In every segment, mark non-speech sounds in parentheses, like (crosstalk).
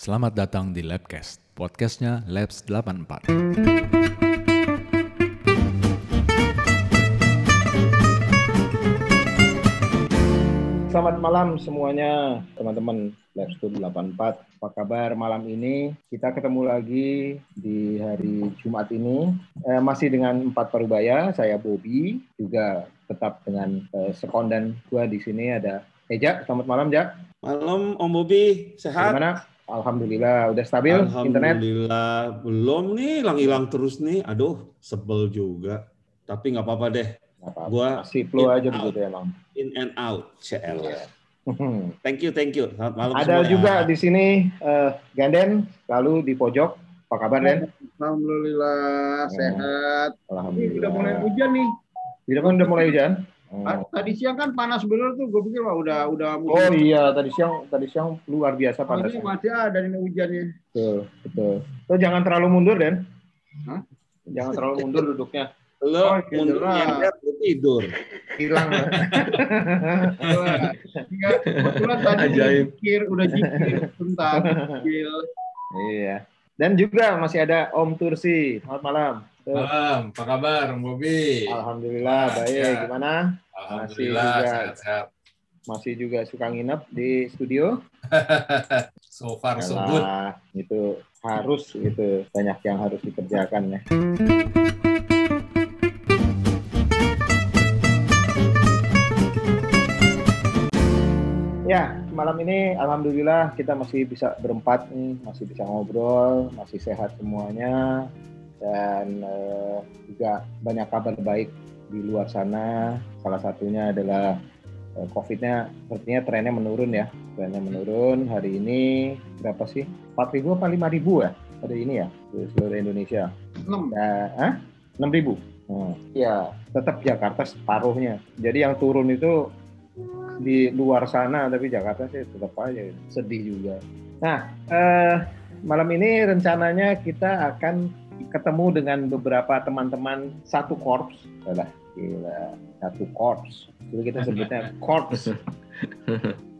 Selamat datang di Labcast, podcastnya Labs 84. Selamat malam semuanya teman-teman Lab Studio 84. Apa kabar malam ini? Kita ketemu lagi di hari Jumat ini. Eh, masih dengan empat parubaya, saya Bobby, juga tetap dengan eh, sekondan gua di sini ada Eja. Selamat malam, Jak. Malam Om Bobi, sehat? Gimana? Alhamdulillah, udah stabil internet. Alhamdulillah, belum nih, hilang-hilang terus nih. Aduh, sebel juga. Tapi nggak apa-apa deh, Nggak apa-apa. Gua Masih flow in aja out. begitu emang. in and out, CL. Iya. (laughs) Thank you, thank you. Selamat malam Ada semua ya. juga di sini eh, Ganden, lalu di pojok. Apa kabar, Den? Alhamdulillah Ya. sehat. Ini Alhamdulillah. udah mulai hujan nih. Di depan udah mulai hujan? Ah, Tadi siang kan panas bener tuh. Gue pikir wah udah udah Oh iya, tadi siang tadi siang luar biasa Oh, panasnya. ini masih ada nih hujannya. Betul, betul. Lo jangan terlalu mundur, Den. Hah? Jangan terlalu mundur duduknya. Lo Oh, nyender, lo tidur. Hilang. Enggak, kebetulan tadi jikir, udah jikir sebentar. jikir. iya. Dan juga masih ada Om Tursi. Selamat malam. Malam, apa kabar Bobi? Alhamdulillah Ah, baik. ya. Gimana? Alhamdulillah juga. sehat-sehat. Masih juga suka nginep di studio? (laughs) So far so good. Itu harus itu banyak yang harus dikerjakan ya. Ya, malam ini alhamdulillah kita masih bisa berempat nih, masih bisa ngobrol, masih sehat semuanya dan eh, juga banyak kabar baik di luar sana. Salah satunya adalah eh, COVID-nya sepertinya trennya menurun ya, trennya menurun. Hari ini berapa sih? 4.000 apa 5.000 ya? Hari ini ya di seluruh Indonesia. Enam. Ya, ah? 6.000. Hmm. Ya, tetap Jakarta separuhnya. Jadi yang turun itu di luar sana, tapi Jakarta sih tetap aja sedih juga. Nah, eh, malam ini rencananya kita akan ketemu dengan beberapa teman-teman satu korps. Alah, gila, satu korps. Dulu kita sebutnya (laughs) korps.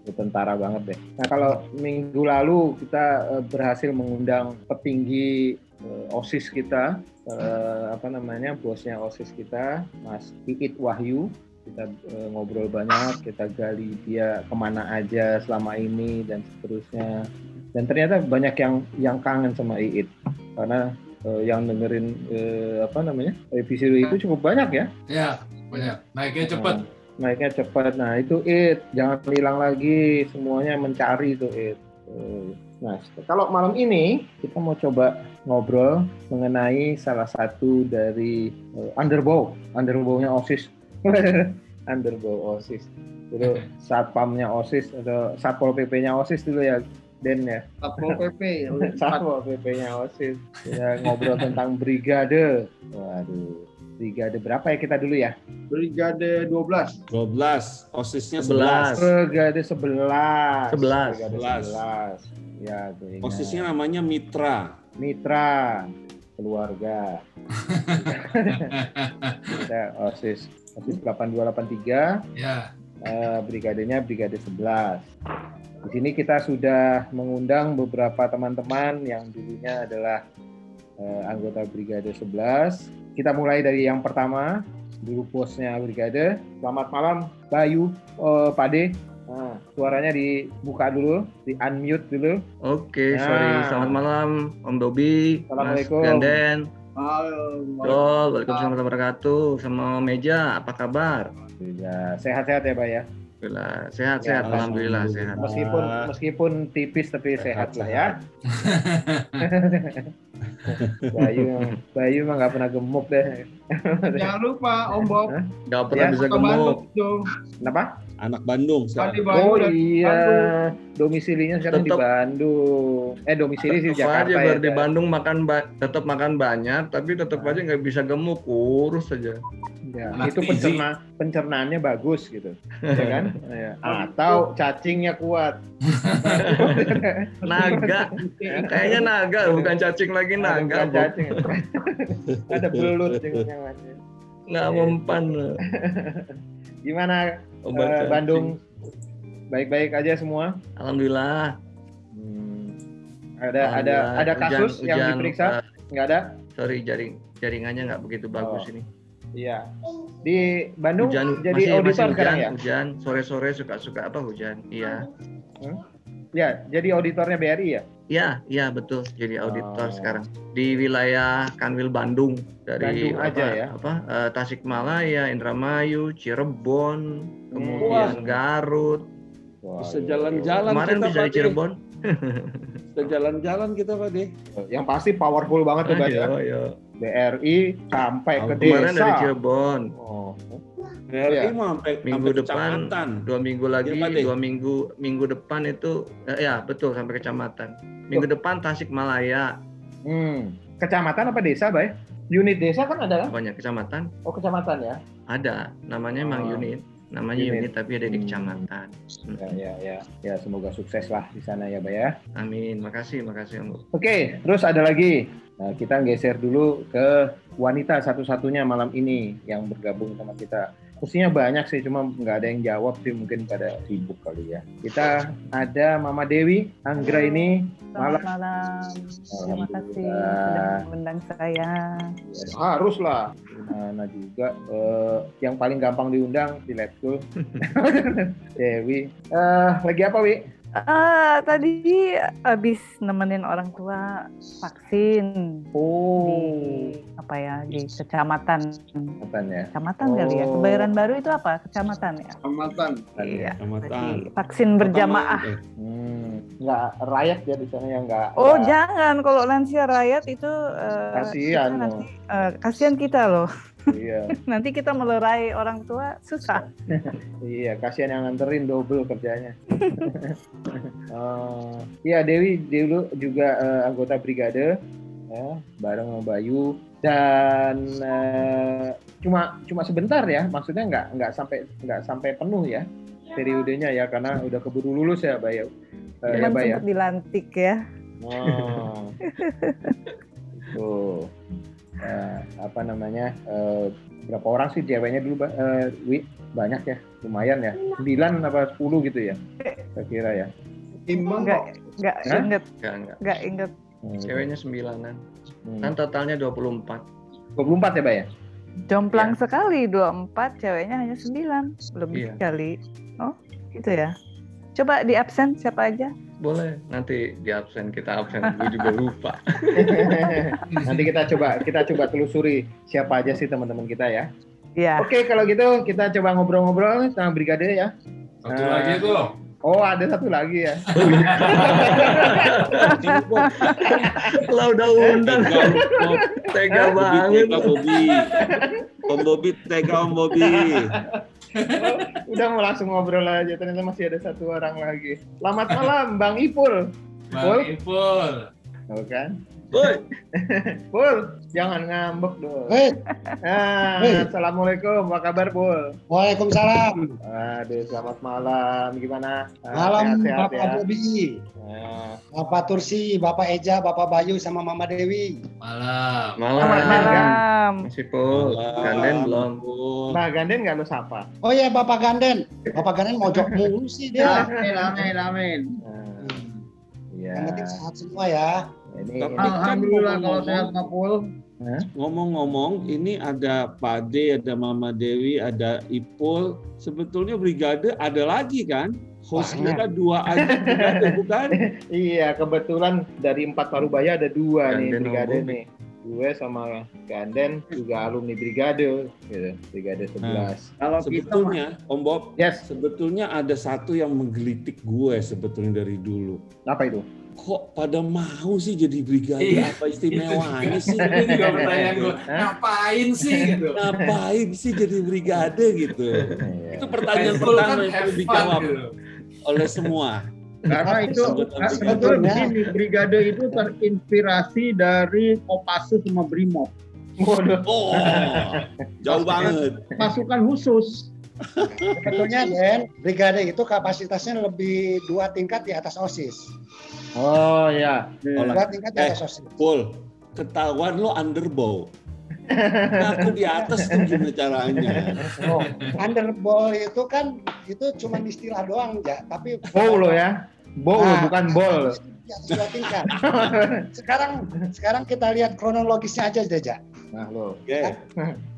Itu tentara banget deh. Nah, kalau minggu lalu kita eh, berhasil mengundang petinggi eh, OSIS kita, eh, apa namanya, bosnya OSIS kita, Mas Iit Wahyu. Kita ngobrol banyak, kita gali dia ke mana aja selama ini dan seterusnya. Dan ternyata banyak yang yang kangen sama Iit karena eh, yang dengerin eh, apa namanya episode itu cukup banyak ya Ya, banyak. Naiknya cepat. Nah, naiknya cepat. Nah itu it, jangan hilang lagi. Semuanya mencari itu it. Eh, Nah kalau malam ini kita mau coba ngobrol mengenai salah satu dari eh, underbow, underbownya osis, (laughs) underbow osis. Dulu (laughs) satpamnya osis atau satpol pp-nya osis dulu ya, Den ya. Satpol PP. Satpol pp-nya osis. Ya, ngobrol tentang brigade. Waduh, brigade berapa ya kita dulu ya? Brigade 12. 12, osisnya 11. 11. Brigade 11. 11. Brigade 11. 11. Ya, gue ingat. Osisnya namanya Mitra. Mitra keluarga. Kita OSIS OSIS 8283, Ya, eh, brigadenya Brigade 11. Di sini kita sudah mengundang beberapa teman-teman yang dulunya adalah eh, anggota Brigade 11. Kita mulai dari yang pertama, dulu bosnya Brigade. Selamat malam, Bayu, eh, Pade. Nah, suaranya dibuka dulu, di unmute dulu. Oke, Nah. sorry. Selamat malam Om Dobi, Mas Assalamualaikum. Ganden, Halo. Waalaikumsalam warahmatullahi wabarakatuh. Sama Meja, apa kabar? Ya, sehat-sehat ya, Pak ya. Alhamdulillah, sehat-sehat. Ya, Alhamdulillah, sehat. Meskipun meskipun tipis tapi sehat lah ya. (laughs) Bayu, Bayu mah nggak pernah gemuk deh. Jangan lupa Om Bob. Gak pernah Ya, bisa gemuk. Bandung. Kenapa? Anak Bandung sekarang. Oh iya, Bandung. domisilinya sekarang di Tetep- Bandung. Eh domisili sih di Tetap Jakarta aja ya. di Bandung makan ba- tetap makan banyak, tapi tetap aja nggak bisa gemuk, kurus aja. Ya, itu pencerna pencernaannya bagus gitu, ya kan? (laughs) Ya. Atau cacingnya kuat. (laughs) Naga, kayaknya naga, bukan cacing lagi Ada naga. bukan cacing. (laughs) Ada belut yang Nggak mempan. Gimana Obat eh, cacing. Bandung? Baik-baik aja semua. Alhamdulillah. Hmm, Ada ada Alhamdulillah. ada Hujan- kasus yang hujan, diperiksa? eh, Nggak ada? sorry jaring jaringannya nggak begitu bagus Oh. ini. Iya. Di Bandung Hujan jadi masih, masih auditor hujan, sekarang ya? hujan sore-sore suka-suka apa hujan. Iya. Ya, jadi auditornya BRI ya? Iya, iya betul. Jadi auditor Oh. sekarang di wilayah Kanwil Bandung dari Bandung aja apa, ya? apa eh, Tasikmalaya, Indramayu, Cirebon, Hmm. kemudian Garut. Wah, Bisa iya, jalan-jalan Kemarin bisa di. Cirebon. (laughs) Bisa jalan-jalan kita Pak De. iya. Yang pasti powerful banget tuh Pak ya. Ayo, ayo. BRI sampai ke Kemarin dari desa. Cirebon. Oh. BRI Iya. mah sampai Minggu sampai depan, kecamatan. dua minggu lagi, Iya, De. dua minggu minggu depan itu, eh, ya betul sampai kecamatan. Minggu depan Tasikmalaya, Hmm. Kecamatan apa desa, Bay? Unit desa kan ada kan? banyak kecamatan. Oh, kecamatan ya. Ada, namanya emang Oh. unit. Namanya Unit. unit tapi ada di Hmm. kecamatan. Ya, ya, ya. Ya, semoga sukses lah di sana ya, Bay ya. Amin, makasih, makasih Om. Oke, terus ada lagi. Nah, kita geser dulu ke wanita satu-satunya malam ini yang bergabung sama kita. Mestinya banyak sih, cuma nggak ada yang jawab sih, mungkin pada sibuk kali ya. Kita ada Mama Dewi, Anggra ini. Selamat Malam. malam. Terima kasih sudah mengundang saya. Ya, harus lah. Gimana juga. Eh, yang paling gampang diundang di Let's Go. (laughs) (laughs) Dewi. Eh, lagi apa, Wi? Ah, tadi habis nemenin orang tua vaksin Oh, di apa ya di kecamatan katanya. kecamatan kali ya. Oh. Kebayoran Baru itu apa? Kecamatan ya. Kecamatan. Iya. Kecamatan. Jadi vaksin berjamaah. Eh, Hmm, nggak rakyat ya di sana yang nggak. Oh nggak- jangan kalau lansia rakyat itu eh, Kasihan nanti eh, kasihan kita loh. Iya, (laughs) nanti kita melerai orang tua susah. (laughs) iya, kasihan yang nganterin double kerjanya. (laughs) Eh, Iya, Dewi dulu juga eh, anggota brigade ya, bareng sama Bayu dan eh, cuma cuma sebentar ya, maksudnya nggak nggak sampai nggak sampai penuh ya periodenya ya karena udah keburu lulus ya, Bayu. Eh, ya, Cuman Bay ya. dilantik ya. Oh. Tuh. Ya, apa namanya? eh, berapa orang sih ceweknya dulu, Ba- eh, Wi? Banyak ya, lumayan ya. 9 apa 10 gitu ya? Saya kira ya. Timbang Enggak enggak Hah? inget Enggak, enggak. enggak inget. Hmm. Ceweknya sembilanan. Hmm. Kan totalnya 24. 24 ya, Mbak ya? Jomplang sekali 24, ceweknya hanya 9. Lebih Iya. kali. Oh, gitu ya. Coba di absen siapa aja? Boleh, nanti di absen kita absen. Gue juga (laughs) lupa. (laughs) Nanti kita coba kita coba telusuri siapa aja sih teman-teman kita ya. Ya. Oke, kalau gitu kita coba ngobrol-ngobrol sama brigade ya. Satu Ah. lagi tuh. Oh, ada satu lagi ya. (laughs) Lah udah undang, tega banget. Tega Bobby. Om Bobby tega Om Bobby. Oh, udah mau langsung ngobrol aja ternyata masih ada satu orang lagi. Selamat malam Bang Ipul. Bang Pul? Ipul. Tahu kan? Woi, (laughs) Pul, jangan ngambek dong. Hei, Ah, Hei. Assalamualaikum, apa kabar Pul? Waalaikumsalam. Aduh, selamat malam. Gimana? Ah, Malam sehat-sehat Bapak Bobi, Ah, Bapak Tursi, Bapak Eja, Bapak Bayu, sama Mama Dewi. Malam. malam. Selamat Malam. Masih full. Ganden belum. Mbak Ganden nggak lo sapa? Oh ya Bapak Ganden, Bapak Ganden mojok mulu sih dia. Amin, amin, amin. Iya. Yang penting sehat semua ya. Ini Tapi- Alhamdulillah kalau sehat Pak Pul. Ngomong-ngomong, ini ada Pak De, ada Mama Dewi, ada Ipul. Sebetulnya brigade ada lagi kan? Hostnya Banyak. dua aja brigade, (laughs) bukan? Iya, kebetulan dari empat Parubaya ada dua nih Ganden brigade sama nih. Gue sama Ganden juga alumni brigade, gitu. Brigade 11. Kalau kita Sebetulnya, Om Bob, Yes, sebetulnya ada satu yang menggelitik gue sebetulnya dari dulu. apa itu? Kok pada mau sih jadi brigade? Iya. Apa istimewanya sih? (laughs) Itu juga pertanyaan gue. Ngapain sih gitu? Ngapain sih jadi brigade gitu? Iya. Itu pertanyaan pertama kan yang perlu dijawab gitu. oleh semua. karena itu Sebetulnya. sebetulnya begini, brigade itu terinspirasi dari Kopassus sama Brimob. Waduh. Oh, jauh banget. Pasukan khusus. Sebetulnya Den, brigade itu kapasitasnya lebih dua tingkat di atas OSIS. Oh ya. Olah. Dua tingkat di Eh. Pul, ketahuan lo underbow. Nah, (laughs) aku di atas tuh gimana caranya? Oh, underball itu kan itu cuma istilah doang ya, tapi Bow lo ya. Bow lo Nah. bukan bol. di atas dua tingkat. (laughs) sekarang sekarang kita lihat kronologisnya aja Deja. Nah, lo. Oke.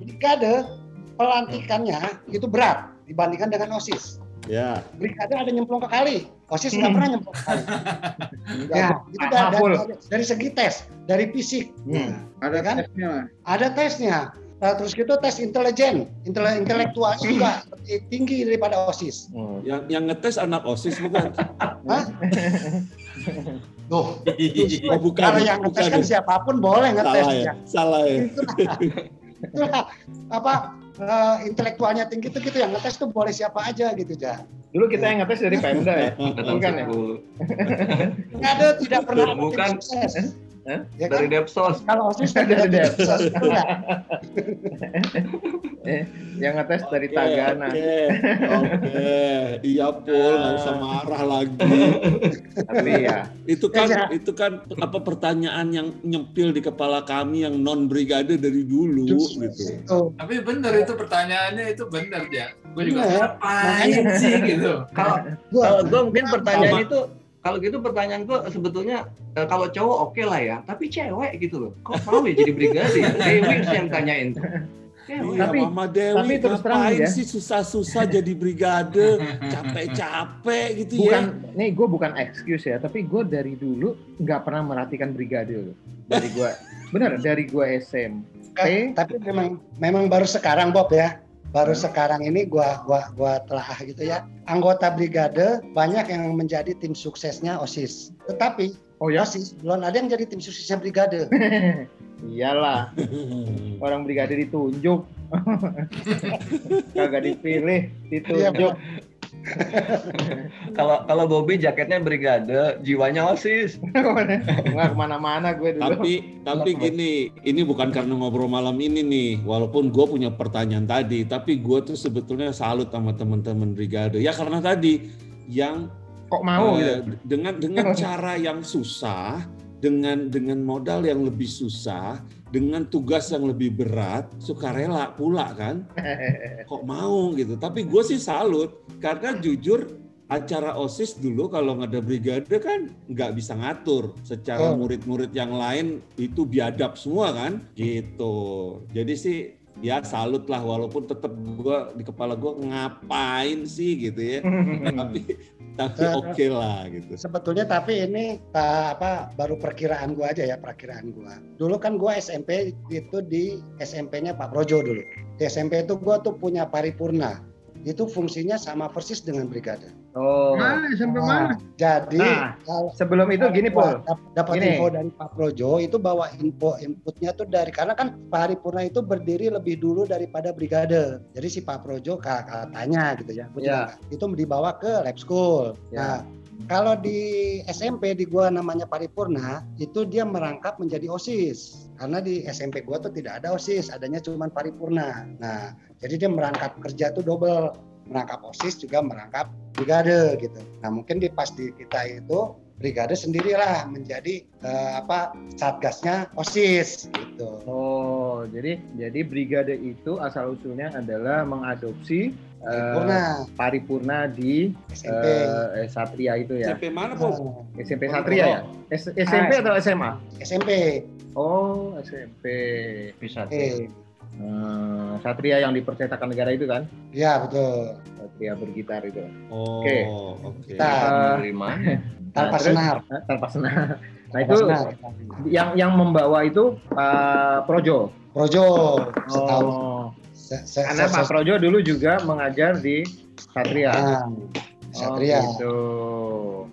Brigade pelantikannya itu berat dibandingkan dengan OSIS. Ya. Brigade ada nyemplung ke kali, OSIS nggak Hmm. pernah nyemplung. (laughs) Ya, itu dari, Sama, Pul. dari, dari segi tes, dari fisik. Hmm. Ada Ya kan? tesnya. Ada tesnya. Nah, terus gitu tes intelijen, intele- intelektualnya (laughs) juga lebih tinggi daripada OSIS. Hmm. Yang yang ngetes anak OSIS bukan? (laughs) Hah? Tuh, Oh, bukan. kalau yang ngetes bukan kan ya. siapa pun boleh ngetes Salah ya. ya. Salah ya. Itulah, itulah apa eh, intelektualnya tinggi itu gitu yang ngetes tuh boleh siapa aja gitu ya. Dulu kita yang ngetes dari Pemda ya. (laughs) Bukan ya? Brigade tidak pernah ada tim Bukan. sukses. Hah? Ya Dari kan? Depsos. Kalau OSIS kan Dari Depsos. (laughs) nggak? Yang ngetes dari Oke, Tagana. Oke, oke. Iya, Pul, nggak usah marah lagi. Tapi ya, Itu kan, Ya, itu kan apa pertanyaan yang nyempil di kepala kami yang non brigade dari dulu, gitu. Itu. Tapi bener itu pertanyaannya itu bener ya. Gue juga Bener. ngapain sih gitu. Kalau gue mungkin pertanyaan Sama. itu kalau gitu pertanyaan gue sebetulnya eh, kalau cowok oke lah ya, tapi cewek gitu loh. Kok mau ya jadi brigade? ya? (laughs) Dewi yang tanyain tuh. Cewek. Iya, Tapi- Mama Dewi tapi terus terang ya. sih susah-susah jadi brigade, capek-capek gitu bukan, ya. nih gue bukan excuse ya, tapi gue dari dulu nggak pernah merhatikan brigade loh. Dari gue, bener dari gue SMP. Ka- tapi memang memang baru sekarang Bob ya. Baru sekarang ini gua gua gua telaah gitu ya. Anggota brigade banyak yang menjadi tim suksesnya OSIS. Tetapi Oh ya? OSIS belum ada yang jadi tim suksesnya brigade. (laughs) Iyalah, orang brigade ditunjuk. (laughs) Kagak dipilih, ditunjuk. (laughs) Kalau kalau Bobby jaketnya brigade, jiwanya osis. (laughs) Nggak ke mana-mana gue dulu. Tapi tapi gini, ini bukan karena ngobrol malam ini nih. Walaupun gue punya pertanyaan tadi, tapi gue tuh sebetulnya salut sama teman-teman brigade. Ya karena tadi yang Kok mau eh, gitu? dengan dengan cara yang susah, dengan dengan modal yang lebih susah, dengan tugas yang lebih berat, sukarela pula kan? (laughs) Kok mau gitu? Tapi gue sih salut karena jujur acara osis dulu kalau nggak ada brigade kan nggak bisa ngatur secara Oh. murid-murid yang lain itu biadab semua kan gitu jadi sih ya salut lah walaupun tetap gua di kepala gua ngapain sih gitu ya (laughs) tapi tapi Eh, oke lah gitu Sebetulnya tapi ini eh, apa baru perkiraan gua aja ya perkiraan gua. Dulu kan gua SMP itu di SMP-nya Pak Projo dulu. Di SMP itu gua tuh punya paripurna. Itu fungsinya sama persis dengan brigade. Oh, Mana SMP Nah, mana? jadi Nah, kalau sebelum itu gini, Pol. dap- dapat Gini. info dari Pak Projo itu bawa info inputnya tuh dari karena kan paripurna itu berdiri lebih dulu daripada brigade. Jadi si Pak Projo ka- katanya gitu ya, nggak- itu dibawa ke lab school. Ya. Nah, kalau di SMP di gua namanya paripurna itu dia merangkap menjadi OSIS. Karena di SMP gua tuh tidak ada OSIS, adanya cuma paripurna. Nah, jadi dia merangkap kerja tuh double, merangkap OSIS juga merangkap brigade gitu. Nah, mungkin di pas di kita itu brigade sendirilah menjadi eh, apa satgasnya OSIS gitu. Oh, jadi jadi brigade itu asal usulnya adalah mengadopsi eh, Paripurna paripurna di SMP. eh, Satria itu ya. SMP mana po Oh, SMP Satria ya? S- SMP atau SMA? SMP. Oh, SMP. Bisa. Eh, Hmm, Satria yang dipercetakan negara itu kan? ya betul. Satria bergitar itu. oh Oke. oke Kita Eh, Terima. (laughs) tanpa terus? senar. eh, tanpa senar. Nah Tanpa itu senar. yang yang membawa itu Pak Projo. Projo setahu Oh, se- se- karena se- Pak Projo dulu juga mengajar di Satria. Nah, Satria Oh, gitu.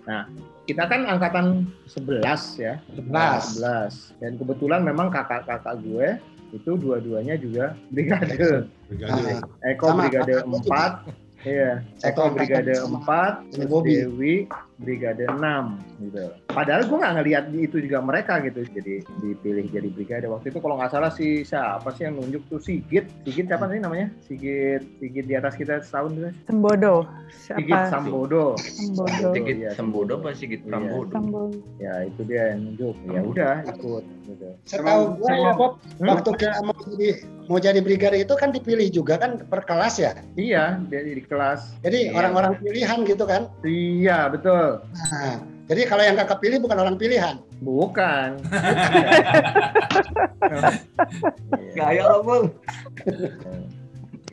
Nah, kita kan angkatan 11 ya. 11. 11. Dan kebetulan memang kakak-kakak gue itu dua-duanya juga brigade. Brigade. Nah, Eko Sama, brigade. 4. Iya, Eko brigade sama 4, ini terus Bobby. Dewi brigade 6 gitu. Padahal gue nggak ngelihat itu juga mereka gitu. Jadi dipilih jadi brigade. Waktu itu kalau nggak salah si siapa sih yang nunjuk tuh Sigit. Sigit siapa sih namanya? Sigit Sigit di atas kita setahun tuh. Sembodo. Sigit Siapa? Sambodo. Sembodo. Sigit Iya, Sembodo apa Sigit Iya. Pramodo? Sembodo. Ya itu dia yang nunjuk. Ya udah ikut gitu. Setahu gue ya Bob, Hmm? waktu kita mau jadi mau jadi brigade itu kan dipilih juga kan per kelas ya. Iya, dari di kelas. Jadi Iya. orang-orang pilihan gitu kan. Iya, betul. Nah, Jadi kalau yang kakak pilih bukan orang pilihan. Bukan. Gaya lo.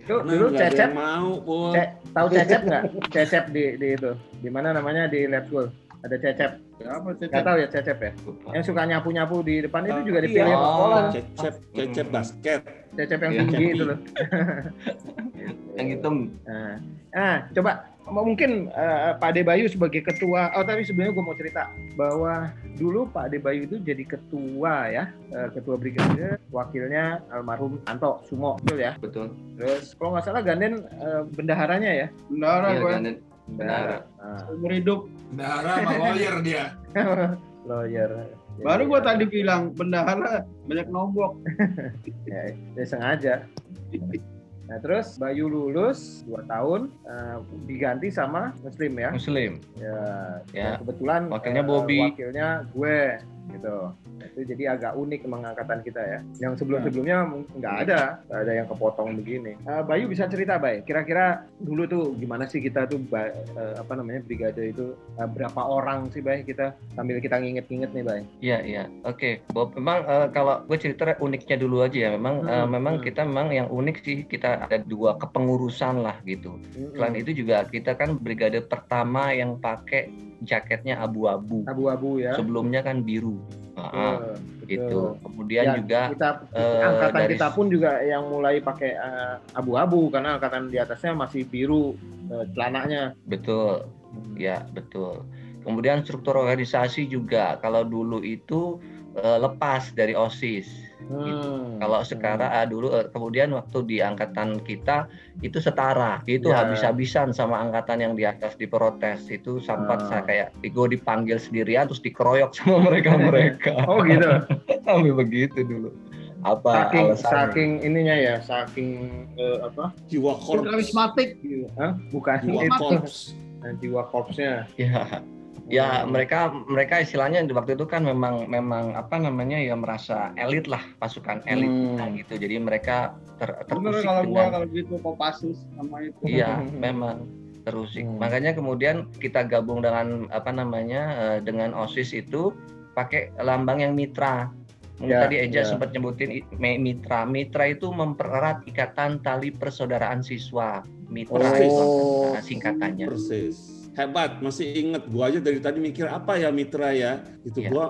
Dulu, Nah, dulu Cecep, mau, Pul. Ce- tahu Cecep nggak? Cecep di, di itu. Di mana namanya di lab school? Ada Cecep. Siapa sih? Nggak tahu ya Cecep ya? Yang suka nyapu-nyapu di depan itu juga Iya. dipilih sama sekolah. Cecep, cecep basket. Cecep yang Iya, tinggi itu loh. Yang hitam. Nah, nah, coba mungkin eh, Pak Ade Bayu sebagai ketua. Oh, tapi sebenarnya gue mau cerita bahwa dulu Pak Ade Bayu itu jadi ketua ya, eh, ketua brigade, wakilnya almarhum Anto Sumo, betul ya. Betul. Terus kalau nggak salah Ganden eh, bendaharanya ya. Bendara Iya, gue. Janet. Benar. Nah, Umur hidup. Bendahara sama lawyer dia. (laughs) lawyer. Baru gue tadi bilang bendahara banyak nombok. (laughs) ya, ya sengaja. Nah terus Bayu lulus 2 tahun eh, diganti sama Muslim ya. Muslim. Ya, Ya. kebetulan Wakilnya eh, Bobby. Wakilnya gue gitu. Itu jadi agak unik emang angkatan kita ya. Yang sebelum-sebelumnya mung- nggak ada, nggak ada yang kepotong begini. Eh, Bayu bisa cerita, Bay. Kira-kira dulu tuh gimana sih kita tuh eh, apa namanya brigade itu eh, berapa orang sih, Bay? Kita sambil kita nginget-nginget nih, Bay. Iya, iya. Oke, Bob. Memang eh, kalau gue cerita uniknya dulu aja ya. Memang Hmm, memang hmm. kita memang yang unik sih kita ada dua kepengurusan lah gitu. Selain Mm-mm. itu juga kita kan brigade pertama yang pakai jaketnya abu-abu. Abu-abu ya. Sebelumnya kan biru. Ah, Betul, gitu. betul. Kemudian Ya, juga kita eh, angkatan dari- kita pun juga yang mulai pakai eh, abu-abu karena angkatan di atasnya masih biru eh, celananya. betul. Ya, betul. Kemudian struktur organisasi juga kalau dulu itu eh, lepas dari OSIS. Hmm. Kalau sekarang ah, dulu eh, kemudian waktu di angkatan kita itu setara, itu Ya. habis-habisan sama angkatan yang di atas diprotes itu sempat Ah. saya kayak gue dipanggil sendirian terus dikeroyok sama (laughs) mereka-mereka. Oh gitu. (laughs) Sampai begitu dulu. Apa saking alasannya? saking ininya ya, saking eh, apa? Jiwa korps. Karismatik. Hah? Bukan Jiwa itu. korps. Jiwa korpsnya. Ya, ya Hmm. mereka mereka istilahnya di waktu itu kan memang memang apa namanya ya merasa elit lah pasukan elit Hmm. nah, gitu. Jadi mereka ter, terusik kalau gua dengan kalau gitu Kopassus sama itu. Iya, (laughs) memang terusik. Hmm. Makanya kemudian kita gabung dengan apa namanya eh, dengan OSIS itu pakai lambang yang mitra. Mungkin Ya, tadi Eja ya. sempat nyebutin mitra. Mitra itu mempererat ikatan tali persaudaraan siswa. Mitra Oh. itu singkatannya. Persis. Hebat, masih inget. Gua aja dari tadi mikir apa ya mitra ya. Itu Iya. gua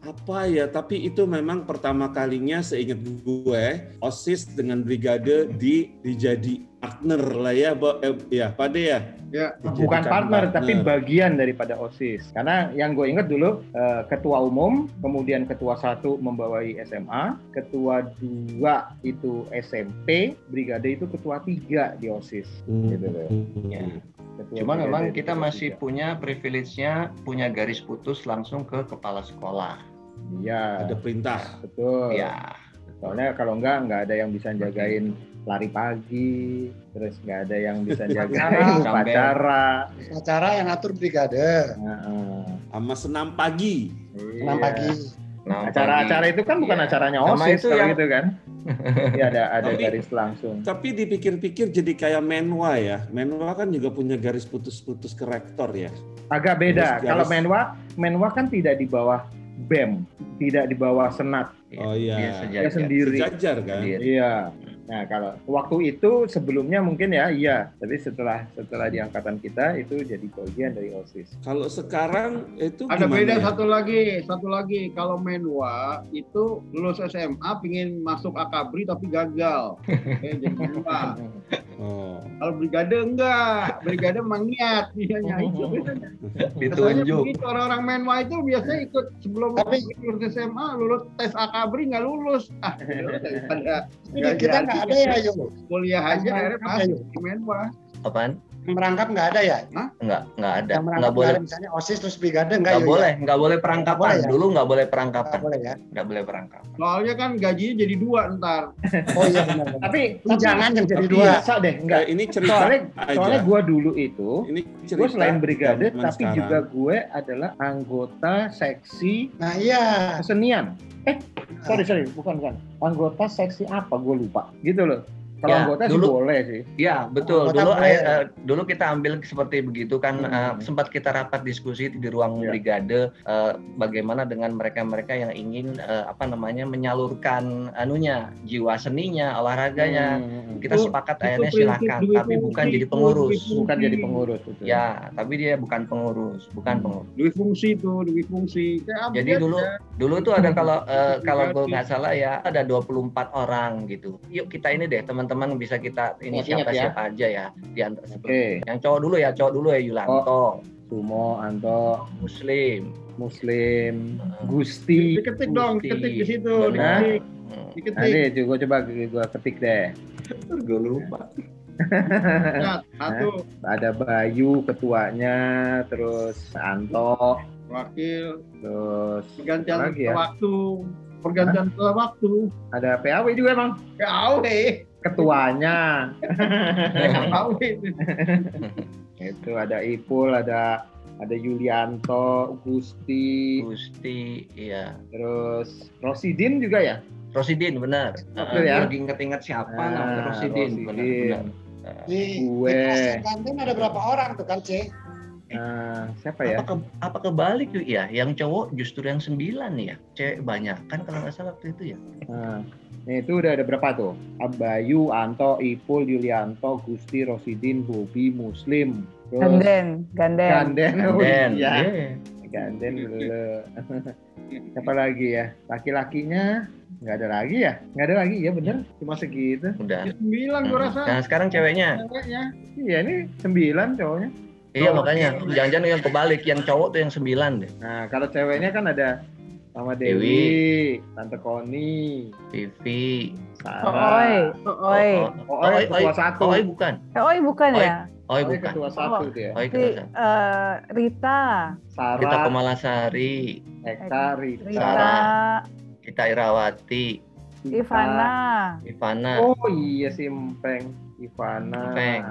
apa ya tapi itu memang pertama kalinya seingat gue osis dengan brigade di dijadi partner lah ya Bo- eh, ya Pade ya Ya. Bukan Dijadikan partner, tapi bagian daripada OSIS. Karena yang gue ingat dulu, eh, ketua umum, kemudian ketua satu membawai SMA, ketua dua itu SMP, brigade itu ketua tiga di OSIS. Gitu loh. Ya. Ketua Cuma memang kita masih tiga. punya privilege-nya punya garis putus langsung ke kepala sekolah. Iya, ada perintah betul. Ya, Soalnya kalau enggak, enggak ada yang bisa jagain lari pagi, terus enggak ada yang bisa jagain (laughs) upacara. Acara yang ngatur brigade Heeh. sama senam pagi enam Iya. pagi. nah, Acara-acara pagi. itu kan bukan Iya. acaranya OSIS itu kalau yang- gitu kan. (laughs) Iya ada ada Tapi- garis langsung. tapi dipikir-pikir jadi kayak menwa ya menwa kan juga punya garis putus-putus ke rektor ya Agak beda. Kalau Menwa, Menwa kan tidak di bawah BEM, tidak di bawah Senat. oh iya Dia sejajar. Dia sendiri. sejajar kan Sendiri. Iya. Nah, kalau waktu itu sebelumnya mungkin ya iya, tapi setelah setelah di angkatan kita itu jadi bagian dari OSIS. kalau sekarang itu Ada gimana beda ya? satu lagi, satu lagi. Kalau Menwa itu lulus SMA pingin masuk akabri tapi gagal. (laughs) Eh, jadi Menwa. Oh Kalau brigade enggak, brigade memang niat biasanya (laughs) itu. bedanya. Biasanya Ditunjuk. begitu orang-orang Menwa itu biasanya ikut sebelum Tapi- lulus SMA, lulus tes akabri nggak lulus. Ah, (laughs) Ini nggak kita nggak ada ya, kuliah aja akhirnya masuk di Menwa. Apaan? Merangkap nggak ada ya? Enggak, enggak ada. Yang Enggak boleh. nggak ada, misalnya OSIS terus brigade enggak Enggak Yo, ya? boleh, enggak boleh perangkapan. boleh ya? Dulu enggak boleh Nggak perangkapan. boleh ya? Enggak boleh perangkapan. Soalnya kan gajinya jadi dua ntar. Oh iya benar. benar. Tapi Tunjangan yang jadi tapi dua. bisa deh, enggak. Eh, ini cerita Soalnya aja soalnya gua dulu itu ini gue selain brigade tapi sekarang. juga gue adalah anggota seksi Nah iya. kesenian. Eh, sorry sorry, bukan bukan. Anggota seksi apa? Gue lupa. Gitu loh. Kalau Ya, anggota sih dulu- boleh sih. Ya betul. Anggota Dulu boleh. eh, eh, dulu kita ambil seperti begitu kan Hmm. eh, sempat kita rapat diskusi di ruang Ya. brigade eh, bagaimana dengan mereka-mereka yang ingin eh, apa namanya menyalurkan anunya jiwa seninya, olahraganya. Hmm. Kita Itu- sepakat itu akhirnya duit tapi bukan jadi itu, pengurus. Bukan jadi pengurus itu. Ya, tapi dia bukan pengurus, bukan pengurus. Duit fungsi itu, duit fungsi. Apa Jadi ya? dulu dulu tuh ada kalau eh, kalau gue nggak salah ya ada 24 orang gitu. Yuk kita ini deh teman-teman bisa kita ini siapa ya. siapa aja ya di antara Oke, yang cowok dulu ya cowok dulu ya Yulanto, Sumo, Anto, Muslim. Muslim. Gusti. Diketik dong, Gusti. diketik di situ, Nah. diketik, diketik. Nanti gue coba gue ketik deh. Gue lupa. (laughs) Lihat, satu Ada Bayu ketuanya, terus Anto, wakil terus pergantian lagi ya? waktu, pergantian setelah waktu. Ada PAW juga emang Ya ketuanya. awe itu. (laughs) itu ada Ipul, ada ada Yulianto, Gusti, Gusti, iya. terus Rosidin juga ya? Rosidin benar. Betul Heeh, ya? Lagi inget-inget siapa Ah, namanya Rosidin, Rosidin. benar. benar. Di, Gue. di kantin ada berapa orang tuh kan, C? Nah, siapa ya? Apa ke apa kebalik tuh ya? Yang cowok justru yang sembilan ya, cewek banyak kan kalau nggak salah waktu itu ya. Nah, ini itu udah ada berapa tuh? Abayu, Anto, Ipul, Yulianto, Gusti, Rosidin, Bobi, Muslim, terus Ganden, ganden. Ganden, oh Dan iya. iya. Ganden dulu. (laughs) Siapa lagi ya? Laki-lakinya nggak ada lagi ya? Nggak ada lagi ya bener? Cuma segitu. udah. Ya, Sembilan gua rasa. Nah sekarang ceweknya, Ceweknya. Iya ini sembilan cowoknya. Iya Oh. makanya jangan-jangan yang kebalik, yang cowok tuh yang sembilan deh. Nah kalau ceweknya kan ada sama Dewi, Tante Koni, Vivi, Oi, Sarah. oi. Oh, Oh, Oi, ketua Oi, satu. Oi bukan, Oi bukan Oi. ya? Oi Oh, bukan, ketua satu tuh ya. Oi ketua. eh, Rita, Sarah, Kemalasari, Eka, Rita, Rita, Sarah. kita Irawati, Ivana, Ivana, Oh iya si Empeng, Ivana. Empeng.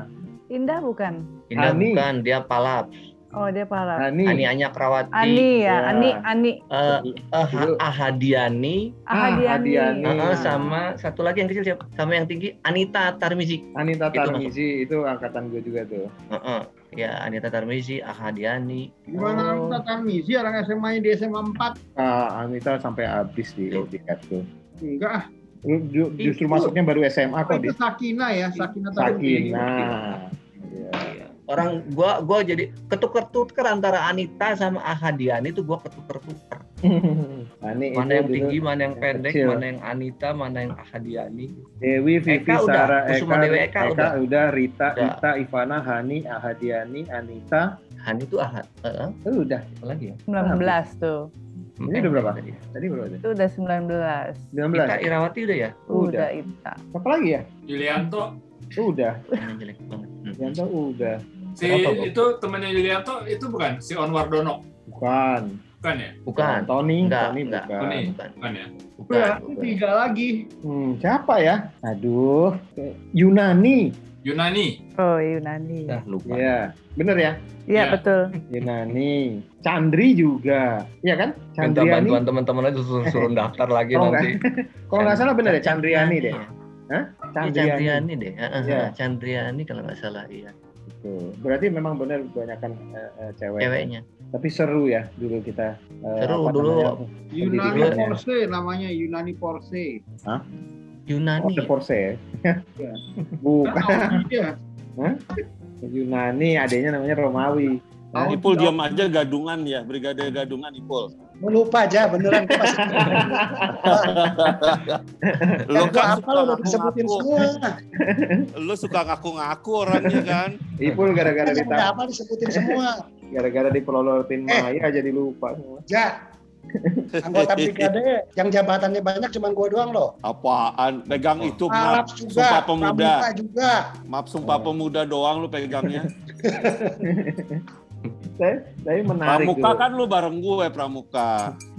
Indah bukan? Indah Ani. bukan, dia Palap. Oh dia parah. Hani. Ani Anyak Rawati, Ani ya, Ya. Ani, Ani, eh, eh, Dulu. Ahadiani, Ah, Ahadiani. Hadiani. Nah. sama satu lagi yang kecil siapa? Sama yang tinggi Anita Tarmizi. Anita Itu Tarmizi itu angkatan gue juga tuh. Eh, eh, Ya Anita Tarmizi, Ahadiani. Gimana Oh. kita Tarmizi orang SMA di SMA 4? Ah, Anita sampai habis di Tuh. di tuh. Enggak ah. Lu Justru Itu. masuknya baru SMA kok di itu Sakina ya, Sakina Tarmizi. Sakina. Orang gua gua jadi ketuker-tuker antara Anita sama Ahadiani itu gua ketuker-tuker. (laughs) Ani Mana yang dulu tinggi, mana yang yang pendek, kecil. mana yang Anita, mana yang Ahadiani. Dewi, Vivi, Eka udah, Sarah, Kusuma Eka, Dewi Eka udah. Rita, Udah. Rita, Ivana, Hani, Ahadiani, Anita, Hani itu Ahad. Eh, eh, itu udah. apa lagi ya? 19 tuh. Ini Eh, udah berapa? tadi. Tadi berapa tadi? Itu udah 19. 19. Kita Irawati udah ya? Udah. Udah Ita. Apa lagi ya? Yulianto Udah. Jelek banget. Hmm. Udah. Si Kenapa, itu temannya Yulianto itu bukan si Onwar Dono Bukan. bukan ya Bukan. Tony, Enggak, Tony enggak. bukan. Tony. Bukan. bukan ya Bukan. Ya, bukan. tiga lagi. Hmm, siapa ya? Aduh, Yunani. Yunani Oh Yunani. Dah lupa. Iya, bener ya? Iya Ya. betul. Yunani. Chandri juga. Iya kan? Minta Chandriani. bantuan teman-teman aja suruh, suruh (laughs) daftar lagi Oh, nanti. Kalau nggak salah bener ya Chandriani deh. Iya, Chandriani. Chandriani deh. Eh, eh, Iya. Chandriani kalau nggak salah iya. Gitu. Berarti memang benar kebanyakan eh, eh, cewek. Ceweknya. Tapi seru ya dulu kita. eh, Seru apa dulu. namanya, Yunani. Porsche namanya Yunani Porsche. Oh, Yunani. The Porsche ya? Iya. (laughs) Bukan. Tahu dia. Yunani, adanya namanya Romawi. Tahu Ipul dia. diam aja gadungan ya, brigade gadungan Ipul. Gue lupa aja beneran gue masih Lo (laughs) Kan gua apa suka lo udah disebutin semua. lo suka ngaku-ngaku orangnya kan. Ipul gara-gara ditanya, apa disebutin semua. gara-gara dipelolotin Eh. Maya jadi lupa semua. Ja. Anggota brigade yang jabatannya banyak cuma gue doang loh. Apaan? Pegang itu, maaf, juga, sumpah pemuda. Pramuka juga. Maaf, sumpah pemuda doang lu pegangnya. (laughs) Saya, saya menarik Pramuka dulu. kan lu bareng gue, Pramuka.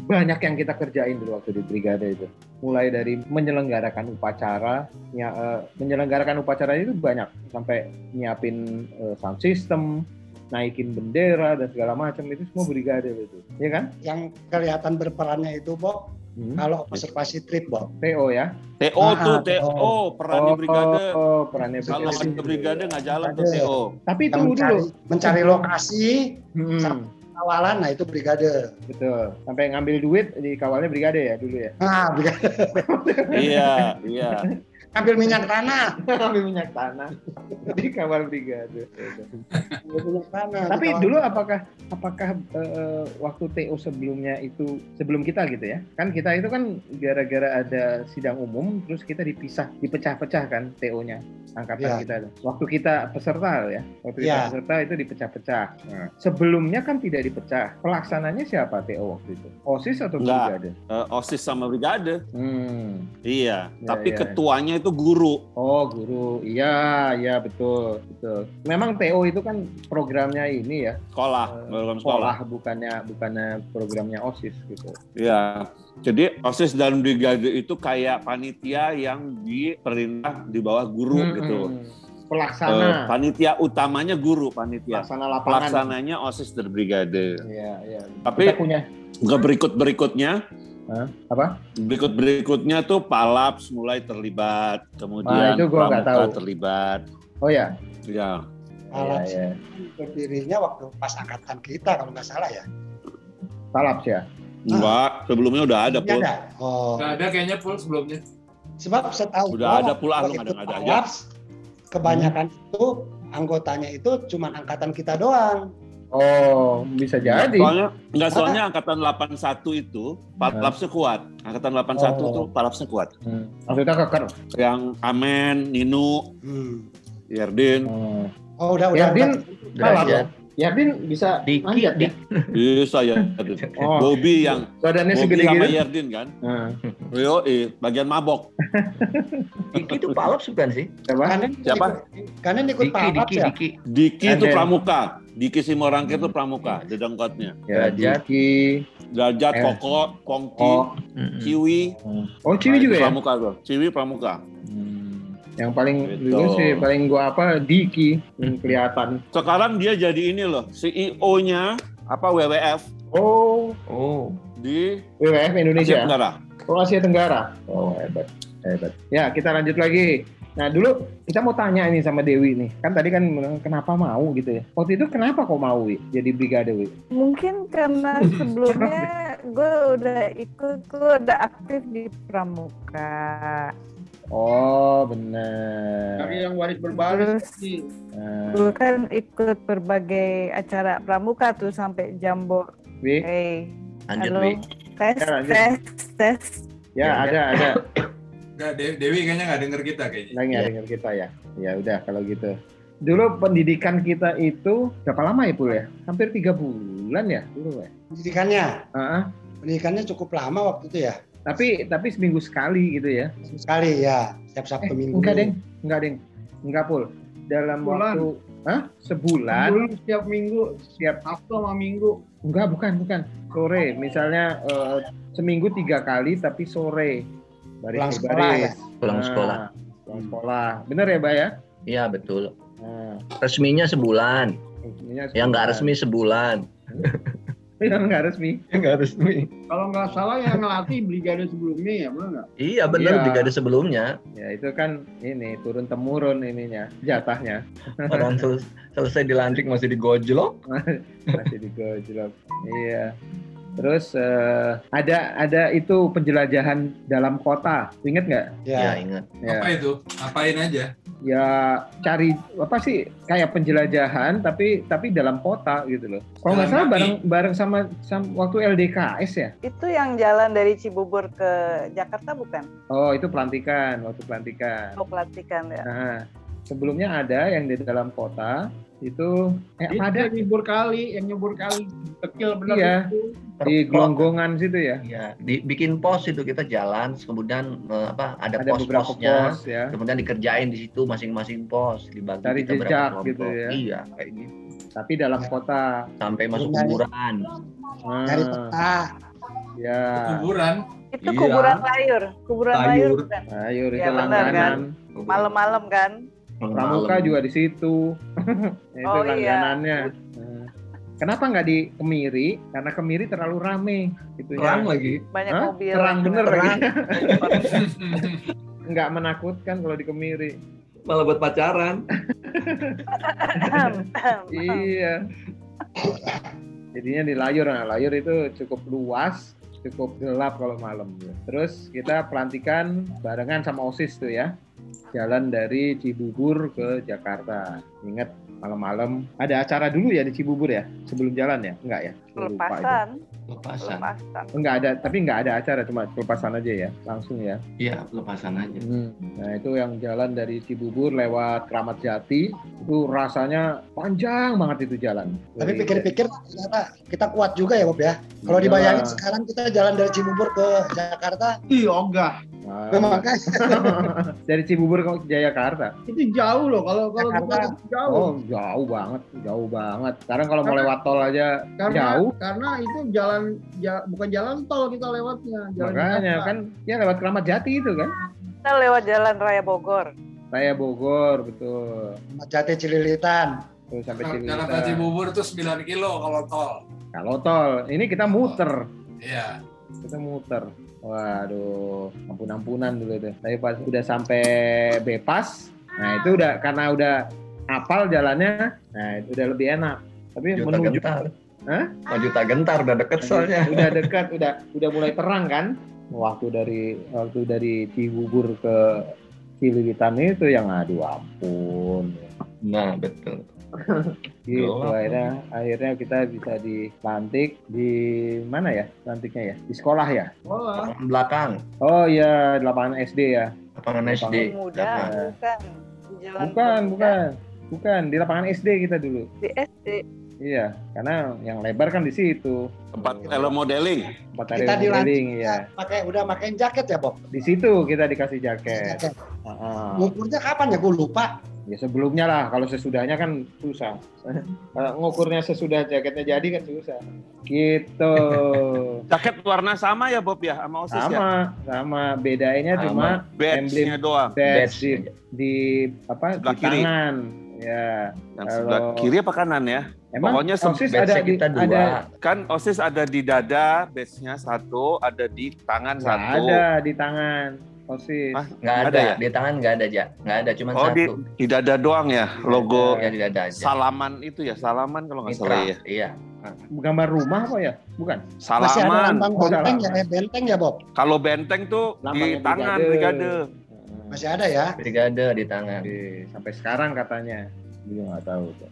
Banyak yang kita kerjain dulu waktu di brigade itu. Mulai dari menyelenggarakan upacara, ya, eh, menyelenggarakan upacara itu banyak sampai nyiapin eh, sound system, naikin bendera dan segala macam itu semua brigade itu, ya kan? Yang kelihatan berperannya itu, Bob, Hmm. Kalau observasi trip, Bob. TO ya. TO Ah, tuh TO. TO perannya brigade. Oh, perannya Kalau brigade. ada brigade nggak jalan tuh. TO. Tapi tunggu mencari, dulu. mencari lokasi, Hmm, awalan, nah itu brigade. betul. Sampai ngambil duit di kawalnya brigade ya dulu ya. Nah, brigade. Iya, iya. Ambil minyak tanah. (laughs) ngambil minyak tanah di kawal brigade. Ambil minyak tanah. Tapi dulu apakah apakah eh, waktu TO sebelumnya itu sebelum kita gitu ya? Kan kita itu kan gara-gara ada sidang umum terus kita dipisah, dipecah-pecah kan TO-nya angkatan Iya. kita. Waktu kita peserta ya, waktu kita Iya. peserta itu dipecah-pecah. Nah, sebelumnya kan tidak dipecah. Pelaksananya siapa TO waktu itu? OSIS atau Enggak. brigade? Eh, OSIS sama brigade. Hmm. Iya, Ya, tapi ya. ketuanya itu guru. Oh guru, iya iya betul betul. Memang TO itu kan programnya ini ya Sekolah, eh, program sekolah. sekolah bukannya bukannya programnya osis gitu. Iya. Jadi OSIS dan brigade itu kayak panitia yang diperintah di bawah guru Hmm, gitu. hmm. Pelaksana, panitia utamanya guru panitia. pelaksana lapangan. Pelaksananya OSIS dan brigade. Iya iya. Tapi Kita punya berikut berikutnya Hah? apa? berikut berikutnya tuh palaps mulai terlibat, kemudian Ah, itu gua pramuka tahu. terlibat. Oh ya. Ya, Alat Iya, iya. berdirinya waktu pas angkatan kita kalau nggak salah ya. Palaps ya. enggak, sebelumnya udah ada ada. Oh. Nggak ada kayaknya full sebelumnya. Sebab setahu Udah ada pula, lu ikut ngada-ngada aja. Palaps, Kebanyakan itu anggotanya itu cuma angkatan kita doang. Oh bisa jadi. Soalnya enggak soalnya angkatan 81 itu palapsnya kuat. Angkatan 81 Oh. tuh palapsnya kuat. Hmm. Maksudnya keker. Yang Amen, Ninu, Hmm. Yerdin, Hmm. Oh udah udah. Yardin udah. Palaps. Yardin bisa Diki, manjat ya. bisa ya. Oh, Bobby yang badannya Bobby segede sama gitu. Yerdin kan. Nah, Yo, eh, bagian mabok. (laughs) Diki itu bukan sih? siapa? Kanen Siapa? Ikut, kanen ikut Diki, Diki, ya. Diki. Diki itu pramuka. Diki Simorangkir itu pramuka, dedengkotnya. Ya. Diki. Derajat, Eh. Koko, Kongki, Oh. Ciwi. oh Ciwi Nah, juga ya? Pramuka tuh. Ciwi pramuka. Hmm. Yang paling Gitu. dulu sih paling gua apa Diki yang kelihatan. Sekarang dia jadi ini loh, CEO-nya apa WWF Oh, Oh, di WWF Asia Indonesia. Tenggara. Oh Asia Tenggara. Oh hebat, hebat. Ya kita lanjut lagi. Nah dulu kita mau tanya ini sama Dewi nih. Kan tadi kan kenapa mau gitu ya. Waktu itu kenapa kok mau Wi? Jadi brigade Wi? Mungkin karena (laughs) sebelumnya gue udah ikut, gue udah aktif di Pramuka. Oh benar. yang waris berbalik Terus sih. Nah, kan ikut berbagai acara Pramuka tuh sampai Jambo. Wi, Hey, lanjut halo. Wi. Tes, Ya, lanjut. tes, tes. ya Ya, ada ada. Nggak, De- Dewi kayaknya nggak denger kita kayaknya. Lagi Ya. dengar kita ya. Ya udah kalau gitu. Dulu pendidikan kita itu berapa lama ya Pul ya? Hampir tiga bulan ya dulu ya. Pendidikannya, Ah, ah. pendidikannya cukup lama waktu itu ya. Tapi tapi seminggu sekali gitu ya. Sekali ya, setiap Sabtu Eh, Minggu. enggak deng, enggak deng, enggak pul. Dalam Sebulan. waktu, hah? Sebulan? Dulu setiap minggu, Setiap, Sabtu sama Minggu. enggak bukan bukan. Sore, misalnya eh, seminggu tiga kali tapi sore. Baris Pulang sekolah ya? Pulang Nah, sekolah. Pulang sekolah, bener ya, Mbak ya? Iya betul. Nah, Resminya sebulan. resminya Yang nggak sebulan. resmi sebulan. (laughs) Yang nggak resmi. Nggak resmi. Kalau nggak salah yang ngelatih brigade sebelumnya ya, benar nggak? Iya benar Iya. brigade sebelumnya. Ya itu kan ini turun temurun ininya, jatahnya Orang (laughs) sel- selesai dilantik masih digojlok. masih digojlok. Iya. Terus eh, ada ada itu penjelajahan dalam kota, inget nggak? Ya, Ya, ingat. Ya. Apa itu? Apain aja? ya cari apa sih kayak penjelajahan tapi tapi dalam kota gitu loh. Kalau nggak salah bareng bareng sama, sama waktu LDKS ya. Itu yang jalan dari Cibubur ke Jakarta bukan? Oh itu pelantikan waktu pelantikan. Oh pelatihan ya. Nah sebelumnya ada yang di dalam kota itu eh, Itu ada yang nyebur kali, yang nyebur kali kecil benar Iya. itu. di gelonggongan situ ya. Ya, dibikin pos itu kita jalan, kemudian eh, apa ada, Ada pos-posnya, pos ya. kemudian dikerjain di situ masing-masing pos, dibagi Cari kita jejak gitu ya. Iya, kayak gitu. Tapi dalam kota. Sampai masuk kuburan. Nah, cari peta. ya. Kuburan. Itu Iya. kuburan layur, kuburan Layur. layur bukan? Ayo itu Ya, benar, langganan. Malam-malam kan? Pramuka juga di situ. (laughs) itu Oh, iya. langganannya. Nah, Kenapa nggak di Kemiri? Karena Kemiri terlalu rame. Gitu Terang lagi. Banyak Hah? mobil. Terang bener Terang. lagi. (laughs) Nggak menakutkan kalau di Kemiri. Malah buat pacaran. (laughs) Iya. Jadinya di Layur. Nah, Layur itu cukup luas, cukup gelap kalau malam. Terus kita pelantikan barengan sama OSIS tuh ya. Jalan dari Cibubur ke Jakarta. Ingat malam-malam. Ada acara dulu ya di Cibubur ya? Sebelum jalan ya? Enggak ya? Itu. Pelepasan. Lepasan. Pelepasan. enggak ada tapi enggak ada acara cuma pelepasan aja ya langsung ya Iya, lepasan aja. Nah itu yang jalan dari Cibubur lewat Kramat Jati itu rasanya panjang banget itu jalan. Tapi Dari- pikir-pikir ternyata kita kuat juga ya Bob ya. Kalau Iya. dibayangin sekarang kita jalan dari Cibubur ke Jakarta, Ih, ogah. Nah, memang kan (laughs) dari Cibubur ke Jakarta. Itu jauh loh kalau kalau jauh. Oh jauh banget, jauh banget. Sekarang kalau mau lewat tol aja karena jauh. karena itu jalan ja- bukan jalan tol kita lewatnya, jalan Makanya kan ya lewat Kramat Jati itu kan. Kita lewat jalan raya Bogor. Saya Bogor betul. Jati Cililitan. Terus sampai Cililitan. Cibubur itu 9 kilo kalau tol. Kalau tol, ini kita muter. Iya. kita muter waduh ampun-ampunan dulu itu tapi pas udah sampai Bepas nah itu udah karena udah apal jalannya nah itu udah lebih enak tapi Juta menuju gentar. Hah? Oh, juta gentar udah deket soalnya. udah dekat udah udah mulai terang kan waktu dari waktu dari Cibubur ke Cililitan itu yang aduh ampun Nah, betul. (laughs) gitu akhirnya akhirnya kita bisa dilantik di mana ya lantiknya ya di sekolah ya Sekolah. Belakang, oh iya di lapangan SD ya lapangan SD. Muda, Nah. bukan. Bukan, bukan. Bukan, di lapangan SD kita dulu. Di SD. Iya, karena yang lebar kan di situ. Tempat elo modeling. Tempat Kita dilantik. modeling, ya. Pakai udah pakein jaket ya Bob. Di situ kita dikasih jaket. Jaket. Ah, Ngukurnya kapan ya? Gue lupa. ya sebelumnya lah, kalau sesudahnya kan susah. (laughs) Kalau ngukurnya sesudah jaketnya jadi kan susah. Gitu. Jaket warna sama ya Bob ya sama OSIS ya? Sama, sama. Bedainnya Sama. cuma Badge-nya doang. badge Badge. di, di apa? Sebelah di kiri. tangan. Ya. Yang Kalau- sebelah kiri apa kanan ya? Emang Pokoknya OSIS ada di kita dua. ada Kan OSIS ada di dada, badge-nya satu, ada di tangan nggak satu. ada di tangan OSIS. Hah? Nggak Ada ada, ya? di tangan nggak ada aja, nggak ada, cuma Oh di, satu. di dada doang ya logo Ya di dada aja. salaman itu ya salaman kalau nggak salah ya. iya. gambar rumah apa ya? Bukan. Masih ada Salaman. lambang Oh, benteng ya, eh, benteng ya Bob. Kalau benteng tuh di tangan brigade. Masih ada ya. Brigade di tangan. Oke, sampai sekarang katanya. Juga nggak tahu tuh.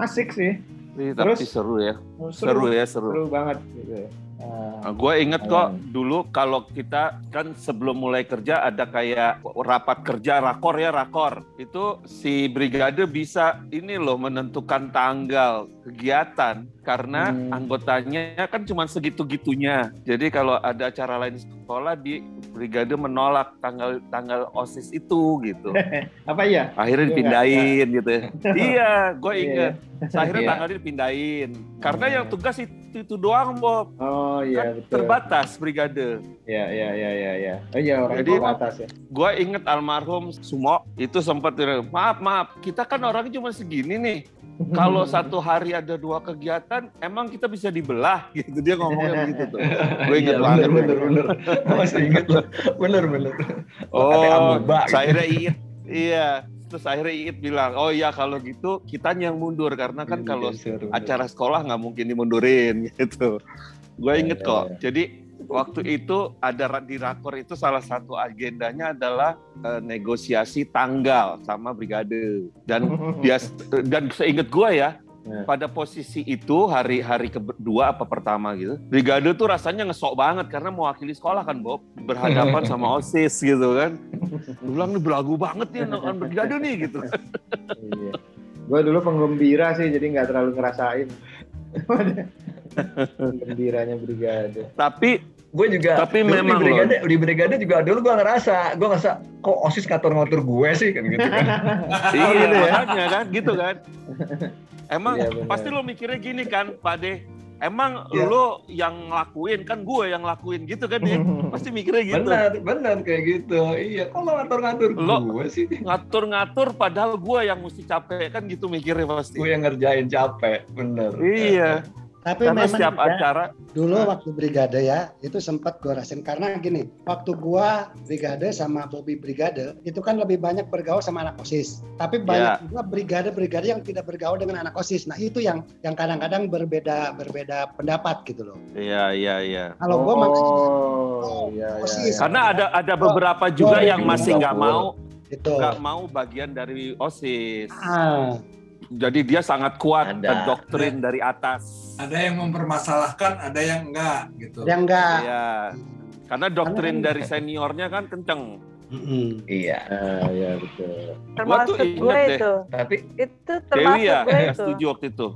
Asik sih. Tapi Terus? seru ya. Seru, Seru ya, seru. Seru banget gitu. Nah, Nah, gue inget kok Hmm. dulu kalau kita kan sebelum mulai kerja ada kayak rapat kerja rakor ya rakor itu si brigade bisa ini loh menentukan tanggal kegiatan karena Hmm. anggotanya kan cuma segitu gitunya jadi kalau ada acara lain sekolah di brigade menolak tanggal tanggal osis itu gitu (laughs) apa iya? akhirnya Iya, dipindahin gitu ya. (laughs) iya gue Iya, inget akhirnya Iya. tanggalnya dipindahin karena Iya. yang tugas itu, itu doang Bob Oh iya kan betul. terbatas brigade. Iya iya iya iya iya. Oh iya orang Jadi- terbatas ya. Gue inget almarhum Sumo itu sempat maaf maaf kita kan orangnya cuma segini nih. (laughs) Kalau satu hari ada dua kegiatan, emang kita bisa dibelah (laughs) gitu dia ngomongnya begitu tuh. Gue inget Iya, banget. Bener, bener. Masih inget loh. Bener, bener. Oh, akhirnya Iit, iya. Terus akhirnya Iit bilang, oh iya kalau gitu kita yang mundur karena kan kalau Seru, bener. acara sekolah nggak mungkin dimundurin (laughs) gitu. Gue inget iya, kok. iya. Jadi waktu itu ada di rakor itu salah satu agendanya adalah eh, negosiasi tanggal sama brigade dan (laughs) dia dan seinget gue ya. Ya. Pada posisi itu hari-hari kedua apa pertama gitu, brigade tuh rasanya ngesok banget karena mewakili sekolah kan Bob berhadapan sama (laughs) osis gitu kan. Bilang nih belagu banget nih anak (laughs) brigade nih gitu. Iya. Gue dulu penggembira sih jadi nggak terlalu ngerasain. Penggembiranya brigade. Tapi gue juga Tapi memang di brigade di brigade juga dulu gue ngerasa gue ngerasa kok osis ngatur-ngatur gue sih kan gitu kan (laughs) iya gitu ya? makanya kan gitu kan. Emang benar. pasti lo mikirnya gini kan, Pak De. emang Ya. lo yang ngelakuin kan gue yang ngelakuin gitu kan dia (laughs) pasti mikirnya gitu Benar, benar kayak gitu. Iya, kok lo ngatur-ngatur Lo- gue sih? (laughs) ngatur-ngatur padahal gue yang mesti capek kan gitu mikirnya pasti Gue yang ngerjain capek, bener. iya Tapi karena memang setiap ya, acara dulu Hah? waktu brigade ya itu sempat gue rasain. Karena gini waktu gua brigade sama Bobby brigade itu kan lebih banyak bergaul sama anak osis. Tapi banyak Ya. juga brigade-brigade yang tidak bergaul dengan anak osis. Nah itu yang yang kadang-kadang berbeda berbeda pendapat gitu loh. Iya iya iya. Kalau gua makanya Oh, iya, iya, OSIS. iya. karena ada ada beberapa juga Gua yang masih nggak mau itu. nggak mau bagian dari osis. Ah jadi dia sangat kuat Ada. dan doktrin dari atas Ada yang mempermasalahkan, ada yang enggak gitu. yang enggak Iya. Karena doktrin Karena kan- dari seniornya kan kenceng. Mm-mm. Iya, Ah, iya betul. Termasuk inget gue deh. itu. tapi Itu termasuk Dewi ya, gue itu. setuju waktu itu.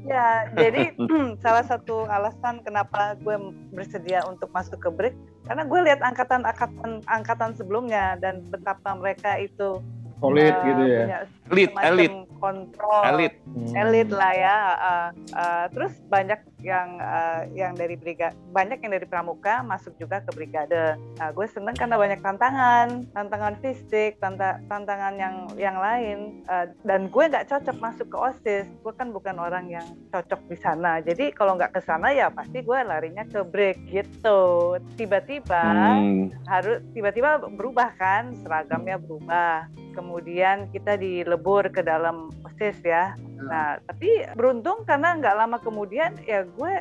Ya, jadi (laughs) (clears throat) salah satu alasan kenapa gue bersedia untuk masuk ke BRIC karena gue lihat angkatan-angkatan angkatan sebelumnya dan betapa mereka itu Solid eh, gitu ya. Elit, elit, kontrol. Elit. Hmm. elit lah ya uh, uh, terus banyak yang uh, yang dari brigade banyak yang dari pramuka masuk juga ke brigade. Nah gue seneng karena banyak tantangan tantangan fisik tanta- tantangan yang yang lain. Uh, dan gue nggak cocok masuk ke osis. Gue kan bukan orang yang cocok di sana. Jadi kalau nggak ke sana ya pasti gue larinya ke break gitu. Tiba-tiba Hmm. harus tiba-tiba berubah kan seragamnya berubah. Kemudian kita dilebur ke dalam osis ya. Nah tapi beruntung karena nggak lama kemudian ya gue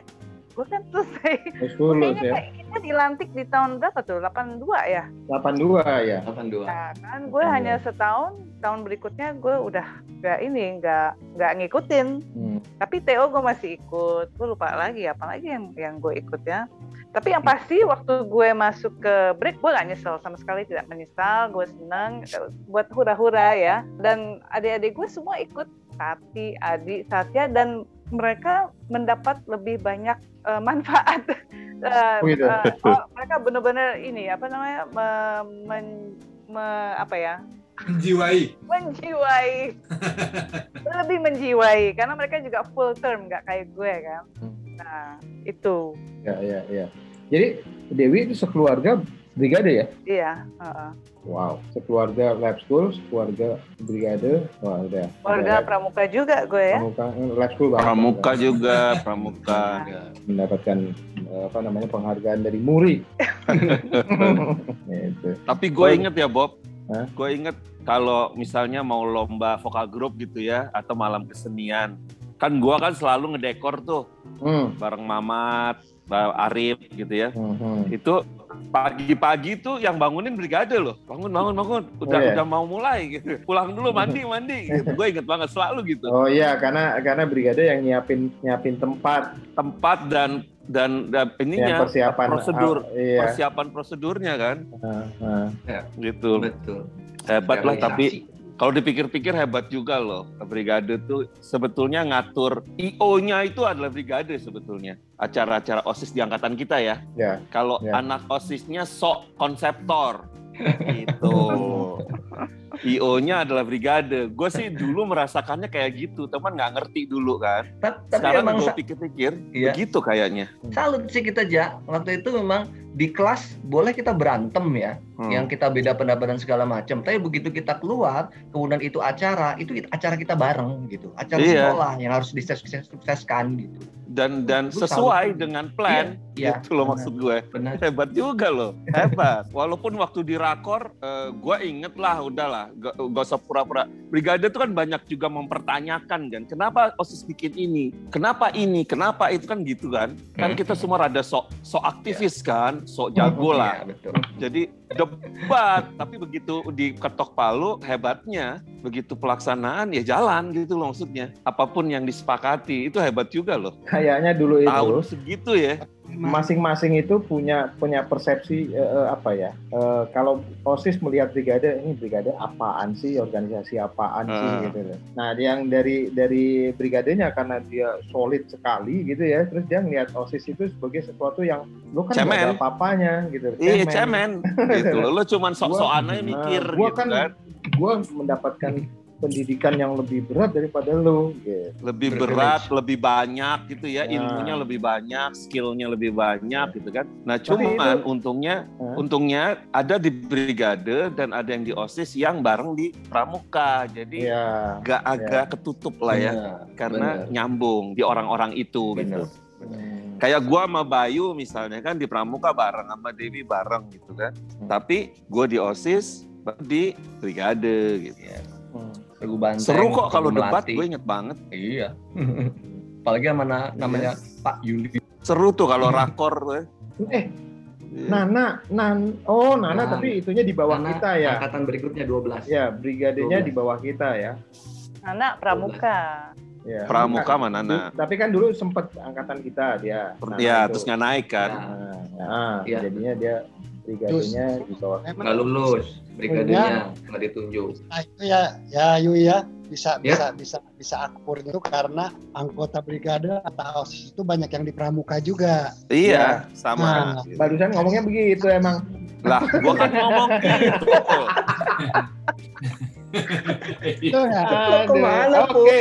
gue kan selesai Terus lulus ya. kayak kita dilantik di tahun berapa tuh 82 ya 82 ya. 82. nah kan gue Hmm. hanya setahun tahun berikutnya gue udah nggak ini nggak nggak ngikutin Hmm. tapi TO gue masih ikut gue lupa lagi apalagi yang yang gue ikut ya tapi yang pasti waktu gue masuk ke break gue gak nyesel sama sekali tidak menyesal gue seneng eh, buat hura-hura ya dan adik-adik gue semua ikut Tati, Adi, Satya dan mereka mendapat lebih banyak eh, manfaat gitu. (laughs) eh, (laughs) oh, mereka benar-benar ini apa namanya me- men- me- apa ya Menjiwai. menjiwai (laughs) lebih menjiwai karena mereka juga full term nggak kayak gue kan Hmm. nah itu Ya, ya, ya. Jadi Dewi itu sekeluarga brigade ya? iya heeh. Wow, sekeluarga lab school, sekeluarga brigade. Wah, udah. Udah, pramuka juga gue ya pramuka, lab school banget. Pramuka juga, pramuka. mendapatkan eh, apa namanya penghargaan dari Muri. (laughs) gitu. Tapi gue Oh, inget ya Bob, Hah? gue inget kalau misalnya mau lomba vokal grup gitu ya, atau malam kesenian, kan gue kan selalu ngedekor tuh Hmm, bareng Mamat, Arif gitu ya. hmm, hmm. Itu pagi-pagi tuh yang bangunin brigade loh, bangun bangun bangun, udah Oh, iya. udah mau mulai gitu, pulang dulu mandi mandi, gitu. gue inget banget selalu gitu, Oh iya, karena karena brigade yang nyiapin nyiapin tempat tempat dan dan, dan yang ininya persiapan prosedur, ah, iya. persiapan prosedurnya kan, ah, ah. gitu. Betul. Hebat lah, tapi kalau dipikir-pikir hebat juga loh. Brigade tuh sebetulnya ngatur IO-nya itu adalah brigade sebetulnya. Acara-acara OSIS di angkatan kita ya. Ya, Kalau ya. anak OSISnya sok konseptor. (laughs) gitu. (laughs) IO-nya adalah brigade. Gue sih dulu merasakannya kayak gitu, teman nggak ngerti dulu kan. Ta- Tapi Sekarang emang gue pikir-pikir, Iya. begitu kayaknya. salut sih kita ja. Waktu itu memang di kelas boleh kita berantem ya, Hmm. yang kita beda pendapat dan segala macam. Tapi begitu kita keluar, kemudian itu acara, itu acara kita bareng gitu. Acara Iya. sekolah yang harus disukseskan gitu. Dan dan Gue salut. sesuai dengan plan, Iya, gitu loh benar. maksud gue. Benar. hebat juga loh hebat walaupun waktu di rakor gue inget lah udahlah gak, gak usah pura-pura. Brigade itu kan banyak juga mempertanyakan kan kenapa osis bikin ini? Kenapa ini? Kenapa itu? Kan gitu kan. Kan kita semua rada sok sok aktivis kan sok jago lah. Iya, betul. jadi debat tapi begitu diketok palu hebatnya. Begitu pelaksanaan ya jalan gitu loh maksudnya. Apa pun yang disepakati itu hebat juga loh. Kayaknya dulu itu. Tahun segitu ya masing-masing itu punya punya persepsi eh, apa ya? Eh, kalau OSIS melihat brigade ini brigade apaan sih, organisasi apaan sih Ah. gitu loh. Nah, yang dari dari brigadenya karena dia solid sekali gitu ya, terus dia ngelihat OSIS itu sebagai sesuatu yang lo kan nggak ada Cemen. apa-apanya gitu. Iya cemen gitu loh. Lo cuman sok-sokan aja mikir gua gitu kan- kan. Gue mendapatkan pendidikan yang lebih berat daripada lu gitu. lebih berat, lebih banyak gitu ya, Ya. ilmunya lebih banyak, skillnya lebih banyak gitu kan. Nah cuman itu- untungnya, Hah? untungnya ada di brigade dan ada yang di osis yang bareng di pramuka, jadi Iya. agak agak ketutup lah ya, Benar, karena benar. nyambung di orang-orang itu gitu. Benar. Hmm. Kayak gua sama Bayu misalnya kan di pramuka bareng sama Dewi bareng gitu kan. Hmm. Tapi gua di osis, di brigade gitu. Hmm. Regu banteng, Seru kok kalau debat, gue inget banget. Iya. Apalagi sama na- namanya Pak Yuli. Seru tuh kalau rakor tuh. ya. Eh, Iya. Nana, Nan, oh Nana Nan. tapi itunya di bawah Karena kita ya. Angkatan berikutnya 12. Ya, brigadenya 12. di bawah kita ya. anak pramuka Ya. Pramuka mana Nana? Tapi kan dulu sempat angkatan kita dia. Nana Ya, itu. terus nggak naik kan. Nah, Nah, nah, Iya. jadinya dia brigadenya di bawah. Nggak lulus brigadenya nggak ditunjuk. Nah, itu ya ya Yui ya bisa Ya. bisa bisa bisa akur itu karena anggota brigade atau OSIS itu banyak yang di pramuka juga. Iya, sama. Nah, Barusan ngomongnya begitu emang. Lah, gua kan (laughs) ngomong gitu. Itu ya. Ke mana? Oke.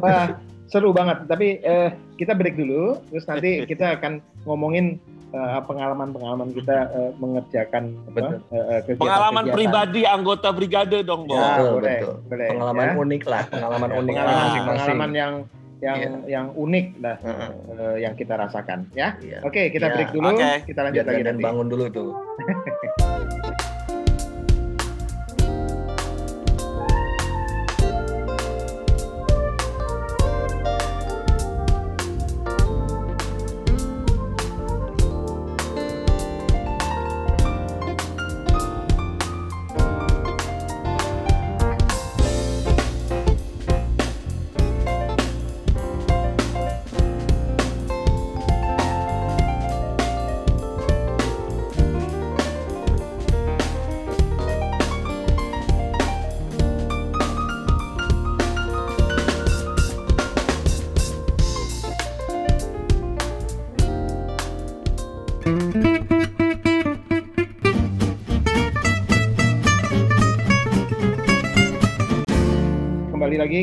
Wah, seru banget. Tapi eh, kita break dulu, terus nanti (laughs) kita akan ngomongin eh, pengalaman-pengalaman kita eh, mengerjakan apa, Betul. eh, eh, kegiatan- Pengalaman kegiatan. pribadi anggota brigade dong, Bo. Ya, Betul, boleh, betul. boleh. Pengalaman ya. unik lah, pengalaman Ya, unik pengalaman, masing-masing. pengalaman yang yang Iya. yang unik lah Heeh. eh, yang kita rasakan ya. Iya. Oke, kita Iya. break dulu. Oke. Kita lanjut Biar lagi dan nanti. bangun dulu tuh. (laughs)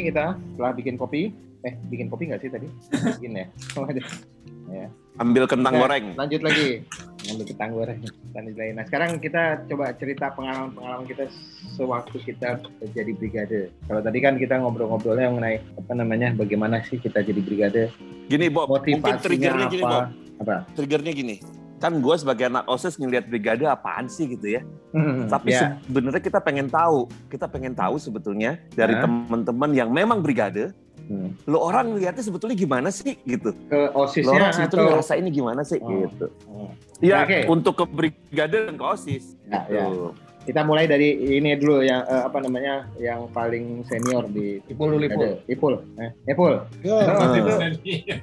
kita setelah bikin kopi. Eh, bikin kopi nggak sih tadi? Bikin ya. (laughs) Ya. Ambil kentang Oke, goreng. Lanjut lagi. (laughs) Ngambil ketang goreng. Lanjut lagi. Nah, sekarang kita coba cerita pengalaman-pengalaman kita sewaktu kita jadi brigade. Kalau tadi kan kita ngobrol-ngobrolnya mengenai apa namanya, bagaimana sih kita jadi brigade, Gini, Bob. Mungkin motivasinya triggernya gini, Bob. apa? Apa? Triggernya gini. Kan gue sebagai anak OSIS ngeliat brigade apaan sih gitu ya. Hmm, Tapi ya. sebenarnya kita pengen tahu. Kita pengen tahu sebetulnya dari Ya. teman-teman yang memang brigade. Hmm. Lo orang lihatnya sebetulnya gimana sih gitu. ke Lo osisnya orang sebetulnya atau ngerasainnya gimana sih Oh. gitu. Oh. Iya, Oke. untuk ke brigade dan ke OSIS. Ya, gitu. ya. kita mulai dari ini dulu yang eh, apa namanya yang paling senior di Ipul dulu, Ipul. Ipul eh Ipul Yo, Lo itu Iya.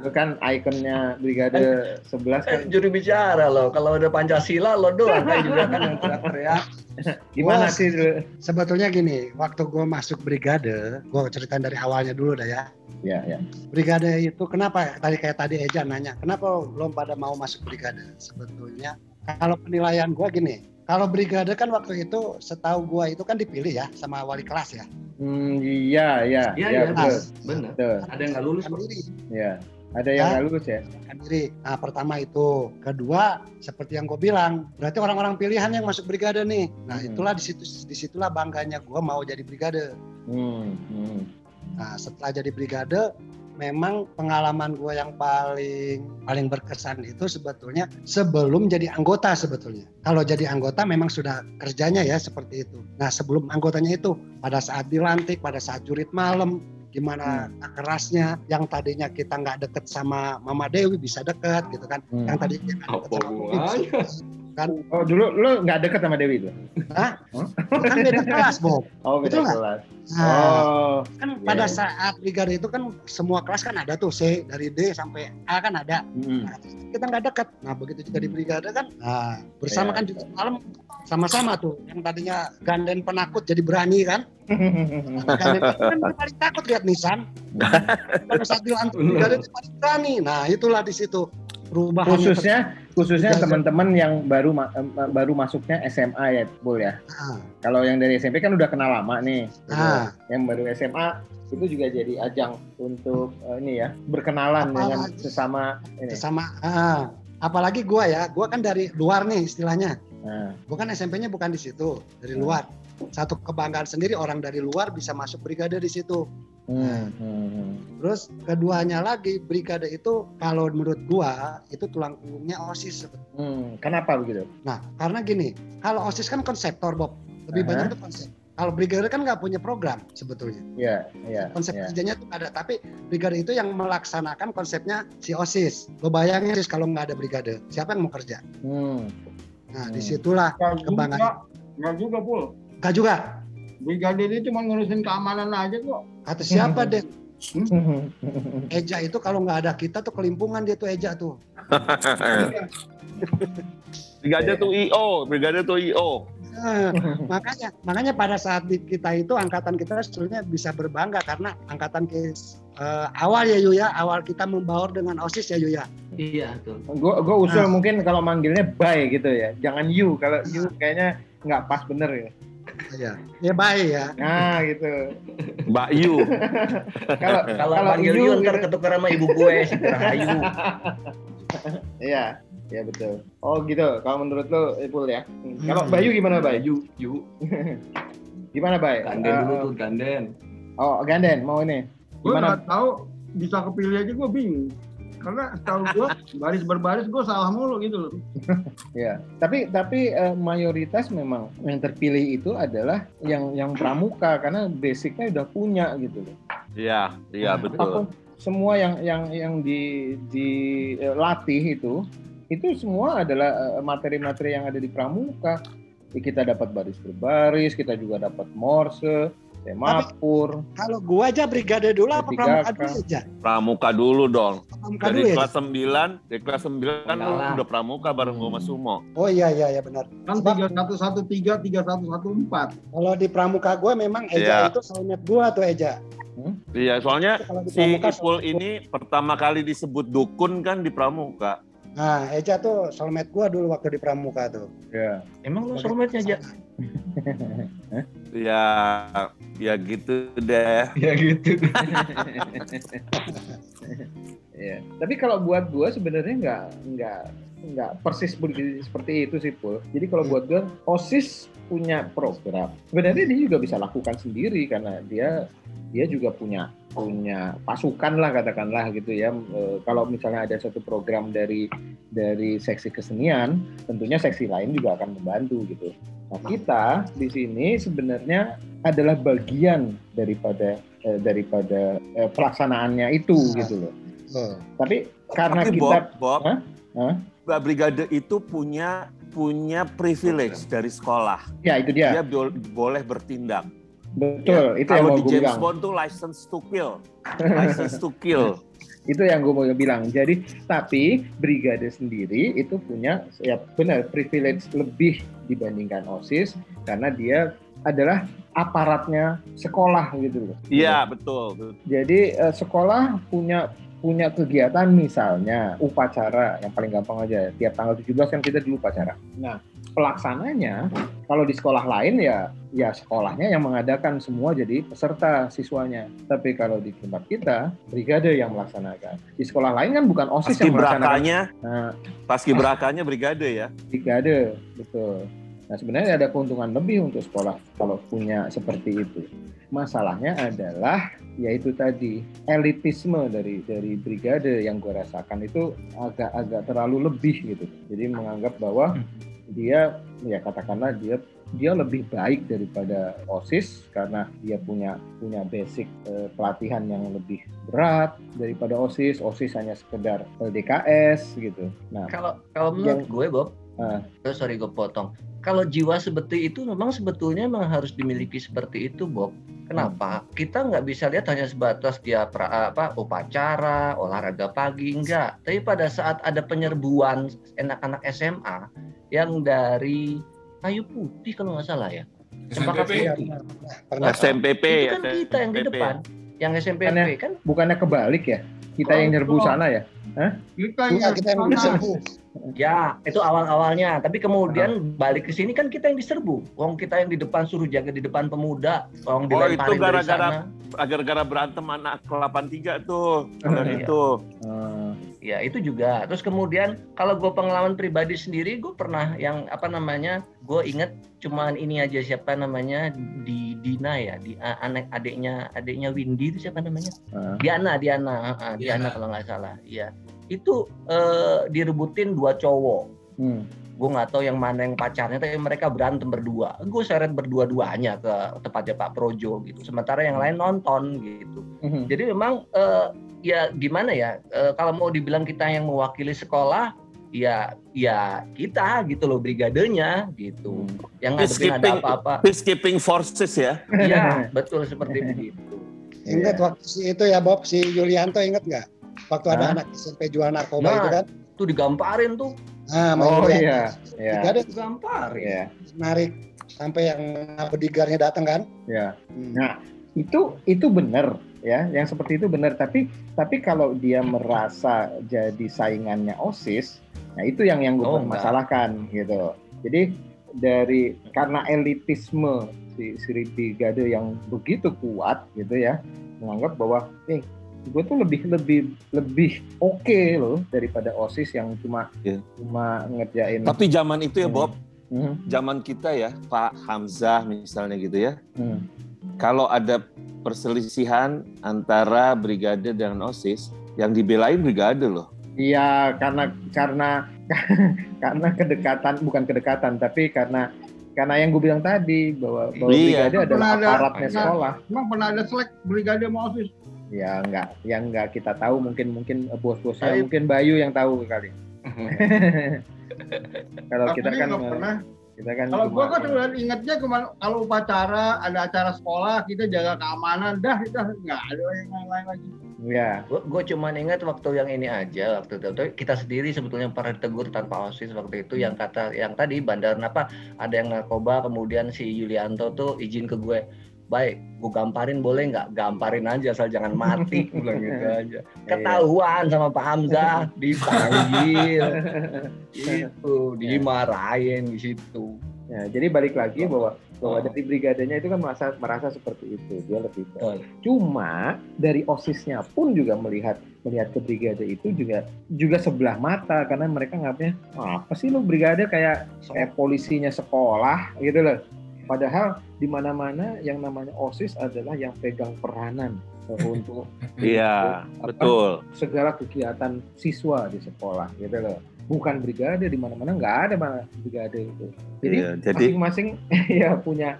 Lu kan ikonnya brigade 11 kan Juru bicara loh, kalau ada Pancasila lo doang kan juga kan yang teriak-teriak. (laughs) gimana Wah. sih dulu? sebetulnya gini, waktu gue masuk brigade, gue ceritain dari awalnya dulu dah ya. ya ya Brigade itu kenapa? Tadi kayak tadi Eja nanya, kenapa belum pada mau masuk brigade? Sebetulnya kalau penilaian gue gini, kalau brigade kan waktu itu setahu gue itu kan dipilih ya sama wali kelas ya. hmm, iya iya Iya, iya iya, benar. betul Ada yang nggak lulus Kan kok. diri, ya ada yang Ya. nggak lulus ya kan diri. Nah pertama itu, kedua seperti yang gue bilang, berarti orang-orang pilihan yang masuk brigade nih. Nah Hmm. itulah di situ di situlah bangganya gue mau jadi brigade. hmm, hmm. Nah setelah jadi brigade, memang pengalaman gue yang paling paling berkesan itu sebetulnya sebelum jadi anggota sebetulnya. Kalau jadi anggota memang sudah kerjanya ya seperti itu. Nah sebelum anggotanya itu pada saat dilantik, pada saat jurit malam, gimana kerasnya yang tadinya kita nggak deket sama Mama Dewi bisa deket gitu kan. Hmm. Yang tadinya nggak deket Apa sama Bobi bisa deket, kan. oh dulu lu nggak deket sama Dewi tuh Kan beda kelas, Bob. oh beda Betul Nah, oh kan Iya, pada iya. saat brigade itu kan semua kelas kan ada tuh C dari D sampai A kan ada. hmm. Nah, kita nggak dekat. Nah begitu juga di brigade kan, nah, bersama Iya. kan juga malam sama-sama tuh. Yang tadinya ganden penakut jadi berani kan. Kan paling takut lihat nisan. Pada saat dilantik (laughs) Bener. brigade dia paling berani. Nah itulah di situ. perubahan Khususnya khususnya teman-teman yang baru ma- baru masuknya SMA ya, Bul ya. Ah, Kalau yang dari SMP kan udah kenal lama nih. ah. Yang baru SMA itu juga jadi ajang untuk eh, ini ya berkenalan Apalagi- dengan sesama ini. sama ah. apalagi gua ya gua kan dari luar nih istilahnya Nah, gua kan SMP-nya bukan di situ dari Hmm. luar satu kebanggaan sendiri orang dari luar bisa masuk brigade di situ hmm, hmm, hmm. terus keduanya lagi brigade itu kalau menurut gua itu tulang punggungnya osis sebetulnya. Hmm, kenapa begitu? nah karena gini kalau osis kan konseptor Bob lebih Aha. banyak itu konsep kalau brigade kan nggak punya program sebetulnya Ya, ya. konsep ya. kerjanya tuh ada tapi brigade itu yang melaksanakan konsepnya si osis lo bayangin sis kalau nggak ada brigade siapa yang mau kerja Hmm. nah Hmm. di situlah juga, nggak juga pul. Gak juga Brigade ini cuma ngurusin keamanan aja kok. kata siapa Hmm. deh Eja itu kalau nggak ada kita tuh kelimpungan dia tuh Eja tuh (laughs) Brigade tuh IO, brigade tuh IO. Eh, makanya makanya pada saat kita itu angkatan kita sebetulnya bisa berbangga karena angkatan kes, eh, awal ya Yu ya awal kita membaur dengan osis ya Yu ya Iya, betul. Gue gue usul Nah. mungkin kalau manggilnya Bay gitu ya. Jangan you. Kalau you kayaknya nggak pas bener ya. Iya. ya baik ya Nah gitu. Mbak Yu. Kalau Kalau panggil you ntar gitu. ketukar sama ibu gue, si Rahayu. Iya, iya betul. Oh gitu. Kalau menurut lo, Ipul ya. Hmm. Kalau Hmm. Bayu gimana Bay? Yu, yu. Gimana Bay? Ganden Eh, dulu tuh, ganden. Oh Ganden, mau ini? Gue Gimana? nggak tahu bisa kepilih aja gue bingung. Karena tahu gue baris berbaris gue salah mulu gitu loh. (laughs) Ya, tapi tapi eh, mayoritas memang yang terpilih itu adalah yang yang pramuka karena basicnya udah punya gitu loh. Iya, iya betul. Apa pun semua yang yang yang di dilatih itu itu semua adalah eh, materi-materi yang ada di pramuka. Kita dapat baris berbaris, kita juga dapat morse, semapur. kalau gua aja brigade dulu apa pramuka dulu aja Pramuka dulu dong. pramuka Dari dulu ya kelas 9, dari kelas 9 kan lu udah pramuka bareng gua sama Sumo. oh iya iya iya benar Kan Sebab- tiga satu satu tiga tiga satu satu empat. kalau di pramuka gua memang Eja Iya. itu soulmate gua tuh Eja Iya, soalnya kalau di si Ipul ini pertama kali disebut dukun kan di pramuka. nah Eja tuh soulmate gua dulu waktu di pramuka tuh Ya. Emang lu soulmate-nya aja? (laughs) Ya, ya gitu deh. Ya gitu. (laughs) Ya. Tapi kalau buat gua sebenarnya nggak nggak nggak persis begitu seperti itu sih Pul. Jadi kalau buat gua OSIS punya program. Sebenarnya dia juga bisa lakukan sendiri karena dia dia juga punya punya pasukan lah katakanlah gitu ya. E, kalau misalnya ada satu program dari dari seksi kesenian, tentunya seksi lain juga akan membantu gitu. Nah kita di sini sebenarnya adalah bagian daripada eh, daripada eh, pelaksanaannya itu Nah. gitu loh. Oh. Tapi karena Tapi kita Bob, Bob? Hah? Mbak Brigade itu punya punya privilege dari sekolah. ya itu dia. Dia bol- boleh bertindak. Betul, itu yang Kalau mau di James bilang. Bond tuh license to kill. (laughs) License to kill. Itu yang gue mau bilang. Jadi, tapi brigade sendiri itu punya ya benar privilege lebih dibandingkan OSIS karena dia adalah aparatnya sekolah gitu loh. Iya, betul. Jadi eh, sekolah punya punya kegiatan misalnya upacara yang paling gampang aja tiap tanggal 17 kan kita dulu upacara. Nah, pelaksananya kalau di sekolah lain ya ya sekolahnya yang mengadakan semua jadi peserta siswanya. Tapi kalau di tempat kita brigade yang melaksanakan. Di sekolah lain kan bukan OSIS Paski yang melaksanakan. berakanya, Nah, paski berakanya brigade ya. brigade betul. Nah sebenarnya ada keuntungan lebih untuk sekolah kalau punya seperti itu. Masalahnya adalah yaitu tadi elitisme dari dari brigade yang gue rasakan itu agak-agak terlalu lebih gitu. Jadi menganggap bahwa dia ya katakanlah dia dia lebih baik daripada OSIS karena dia punya punya basic eh, pelatihan yang lebih berat daripada OSIS. OSIS hanya sekedar LDKS gitu. Nah, Kalau kalau menurut gue Bob, oh, sorry gue potong. Kalau jiwa seperti itu memang sebetulnya memang harus dimiliki seperti itu Bob. Kenapa? Kita nggak bisa lihat hanya sebatas dia pra, apa upacara, olahraga pagi enggak. Tapi pada saat ada penyerbuan anak-anak SMA yang dari kayu putih kalau nggak salah ya. Cempaka SNPP. Iya, putih. benar. Pernah. SMPP Itu ya. kan kita yang di depan, yang SMPP Bukannya- kan bukannya kebalik ya? kita yang nyerbu sana ya. Yang kita yang sana. diserbu. Ya, itu awal-awalnya. Tapi kemudian balik ke sini kan kita yang diserbu. Wong kita yang di depan suruh jaga di depan pemuda. Wong Oh, itu gara-gara-. Gara-gara berantem anak ke 83 tuh. Kalau Iya. itu. Eh, Ya, itu juga. Terus kemudian kalau gue pengalaman pribadi sendiri, gue pernah yang apa namanya, gue inget cuman ini aja siapa namanya di Dina ya, di a- anak adiknya adiknya Windy itu siapa namanya? eh. Diana, Diana, ah, Diana Diana. kalau nggak salah. Iya. Itu eh, direbutin dua cowok. Hmm. gue nggak tahu yang mana yang pacarnya tapi mereka berantem berdua gue seret berdua-duanya ke tempatnya Pak Projo gitu sementara yang lain nonton gitu Mhm. jadi memang eh, ya gimana ya eh, kalau mau dibilang kita yang mewakili sekolah ya ya kita gitu loh brigadenya gitu yang ngadepin ada apa-apa peacekeeping forces ya. ya (laughs) betul seperti begitu Ingat Iya. waktu si itu ya Bob, si Yulianto inget nggak? Waktu ada Hah? anak SMP jual narkoba Nah. itu kan? tuh digamparin tuh Ah, Oh iya, iya, Tiga ada digamparin iya, narik sampai yang bodyguardnya datang kan? iya. Hmm. Nah, itu itu benar ya, yang seperti itu benar. Tapi tapi kalau dia merasa jadi saingannya osis, nah itu yang yang gue Oh, permasalahkan gitu. Jadi dari karena elitisme si si brigade yang begitu kuat gitu ya, menganggap bahwa eh gue tuh lebih lebih lebih oke loh daripada osis yang cuma Iya. cuma ngerjain. Tapi zaman itu ya. Bob, Hmm, zaman kita ya, Pak Hamzah misalnya gitu ya. hmm. Kalau ada perselisihan antara brigade dengan OSIS, yang dibelain brigade loh. Iya, karena karena (laughs) karena kedekatan bukan kedekatan, tapi karena karena yang gue bilang tadi bahwa bahwa Iya. brigade adalah ada- aparatnya pernah- sekolah. Emang pernah ada selek brigade sama OSIS? Ya enggak, yang enggak kita tahu mungkin mungkin bos-bosnya mungkin Bayu yang tahu kali. (laughs) Kalau kita kan eh, pernah. Kita kan Kalau gua cuma- kan cuma ingetnya ke mana kalau upacara ada acara sekolah kita jaga keamanan dah kita nggak ada yang lain-lain lagi. ya gue cuman ingat waktu yang ini aja waktu itu kita sendiri sebetulnya pernah ditegur tanpa osis waktu itu yang kata yang tadi bandar apa ada yang narkoba kemudian si Yulianto tuh izin ke gue baik gue gamparin boleh nggak? Gamparin aja asal jangan mati bilang (laughs) gitu aja. Ketahuan sama Pak Hamzah dipanggil. Itu dimarahin di situ. Ya, jadi balik lagi bahwa bahwa Oh. dari brigadenya itu kan merasa merasa seperti itu dia lebih baik. Cuma dari osisnya pun juga melihat melihat ke brigade itu juga juga sebelah mata karena mereka nganggapnya "Ah, apa sih lu brigade kayak kayak polisinya sekolah gitu loh. Padahal di mana-mana yang namanya osis adalah yang pegang peranan untuk (laughs) Iya, Apa? betul. segala kegiatan siswa di sekolah gitu loh. Bukan brigade di mana-mana nggak ada mana brigade itu. Jadi Iya, jadi masing-masing (laughs) ya punya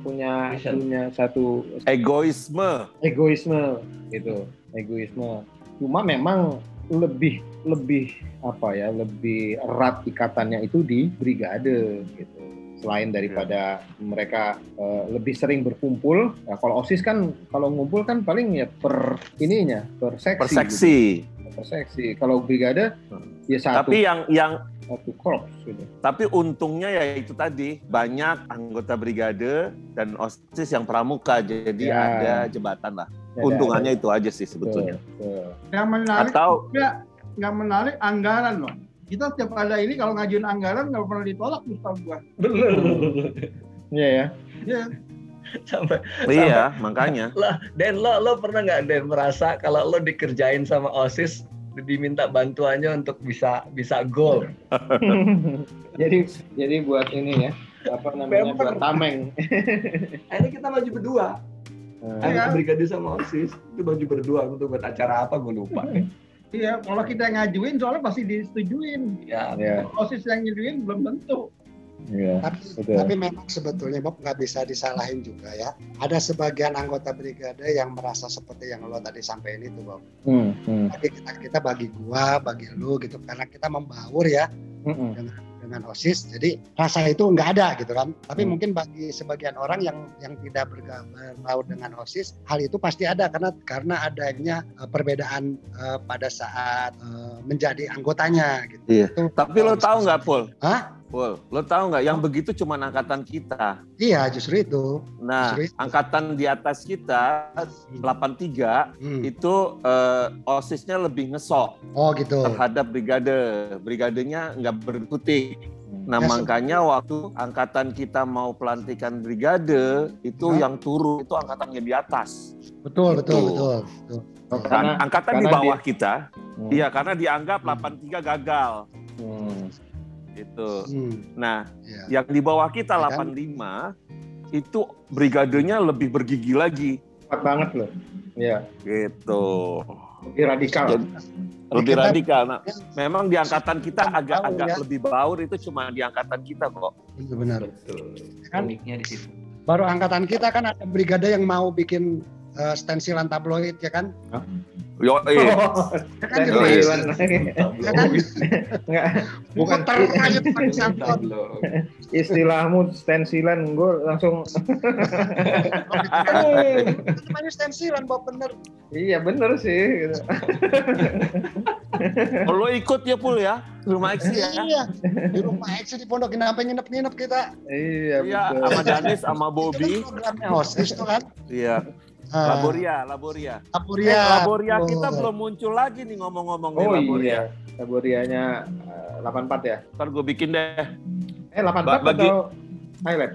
punya Vision. punya satu egoisme. egoisme gitu egoisme cuma memang lebih lebih apa ya lebih erat ikatannya itu di brigade gitu selain daripada mereka eh, lebih sering berkumpul ya kalau osis kan kalau ngumpul kan paling ya per ininya per seksi Per seksi. gitu. per seksi kalau brigade ya satu Tapi yang yang satu korps gitu tapi untungnya ya itu tadi banyak anggota brigade dan OSIS yang pramuka jadi Ya. ada jembatan lah. Ya, Untungannya ada- itu aja sih sebetulnya. betul. Yang menarik Atau juga nggak menarik anggaran loh. Kita setiap ada ini kalau ngajuin anggaran nggak pernah ditolak tuh setahu gua. Iya ya Iya. sampai iya makanya Dan lo lo pernah nggak Dan merasa kalau lo dikerjain sama osis diminta bantuannya untuk bisa bisa gol (laughs) jadi jadi buat ini ya apa namanya Bemper. buat tameng (laughs) ini kita maju berdua Eh, Iya. Aku brigade sama osis itu baju berdua untuk buat acara apa gue lupa (laughs) Iya, kalau kita ngajuin soalnya pasti disetujuin. ya ya OSIS yang ngajuin belum tentu. ya Tapi, Betul. tapi memang sebetulnya Bob nggak bisa disalahin juga ya. Ada sebagian anggota brigade yang merasa seperti yang lo tadi sampaikan itu Bob. Hmm, hmm, Bagi kita, kita bagi gua, bagi lu gitu. Karena kita membaur ya hmm, hmm. dengan OSIS. Jadi rasa itu nggak ada gitu kan. Tapi Hmm. mungkin bagi sebagian orang yang yang tidak berbaur dengan OSIS, hal itu pasti ada karena karena adanya eh, perbedaan eh, pada saat eh, menjadi anggotanya gitu. Iya. Itu tapi lo tahu nggak Pul Hah? Full. Lo tahu nggak? Yang begitu cuma angkatan kita. Iya, justru itu. Nah, Justru itu. angkatan di atas kita 83 Hmm. itu eh, osisnya lebih ngesok Oh gitu. terhadap brigade. Brigadenya nggak berkutik. Nah, Ya, makanya waktu angkatan kita mau pelantikan brigade, itu yang turun itu angkatannya di atas. Betul, betul, Gitu. betul, betul. Oh, Kan karena angkatan di karena bawah kita, Hmm. iya karena dianggap 83 gagal. Hmm. Gitu. Hmm, Nah, ya. yang di bawah kita Ya kan? 85 itu brigadenya lebih bergigi lagi. Kuat banget loh. Iya, Gitu. lebih radikal. Jadi, lebih kita- radikal. Nah, memang di angkatan kita agak-agak ya. lebih baur itu cuma di angkatan kita kok. Benar. Betul. Kan? Uniknya di situ. Baru angkatan kita kan ada brigade yang mau bikin eh, stensilan tabloid ya kan? Yo, Oh, eh, (laughs) Ya kan gitu. stensilan. Ya kan? Enggak, bukan aja. Tablo. (laughs) istilahmu stensilan, gue langsung (laughs) Namanya stensilan, Bob bener. iya bener sih. Gitu. lo ikut ya pul ya rumah Eksi ya. Iya. Di rumah X di Pondok Indah sampai nginep-nginep kita. Iya Iya, sama Danis, sama Itu Bobby. kan programnya OSIS tuh kan. Iya, Ah, Laboria, Laboria. Laboria. Eh, Laboria betul. kita belum muncul lagi nih ngomong-ngomong nih Oh Laboria. iya, Laborianya eh, 84 ya? Ntar gue bikin deh. Eh 84 Ba- bagi- atau highlight?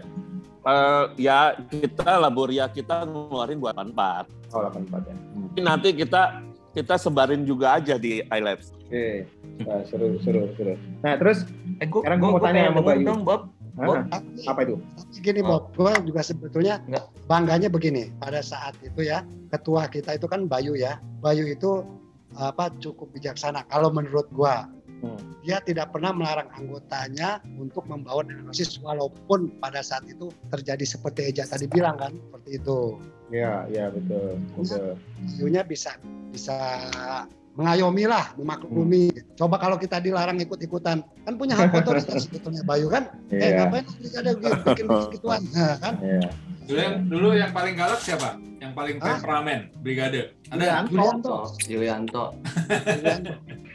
Eh, ya kita Laboria kita ngeluarin buat 4. Oh 84 ya. Mungkin nanti kita kita sebarin juga aja di iLabs. Oke, Wah, seru seru seru. Nah terus Eh, gua, Sekarang gua, gua mau gua tanya sama Bayu. dong, Bob. Ah, Tapi- apa itu? tapi gini Bob, gue juga sebetulnya bangganya begini. Pada saat itu ya, ketua kita itu kan Bayu ya. Bayu itu apa cukup bijaksana kalau menurut gua. Hmm. Dia tidak pernah melarang anggotanya untuk membawa diagnosis walaupun pada saat itu terjadi seperti Eja tadi bilang kan, seperti itu. Iya iya betul betul. Bayunya bisa bisa mengayomi lah, memaklumi. Coba kalau kita dilarang ikut-ikutan, kan punya hak otoritas (laughs) sebetulnya Bayu kan? Eh Iya ngapain ada bikin (laughs) gituan, nah, kan? iya. Dulu yang dulu yang paling galak siapa? Yang paling Hah? temperamen, brigade. Ada? Yulianto. Yulianto.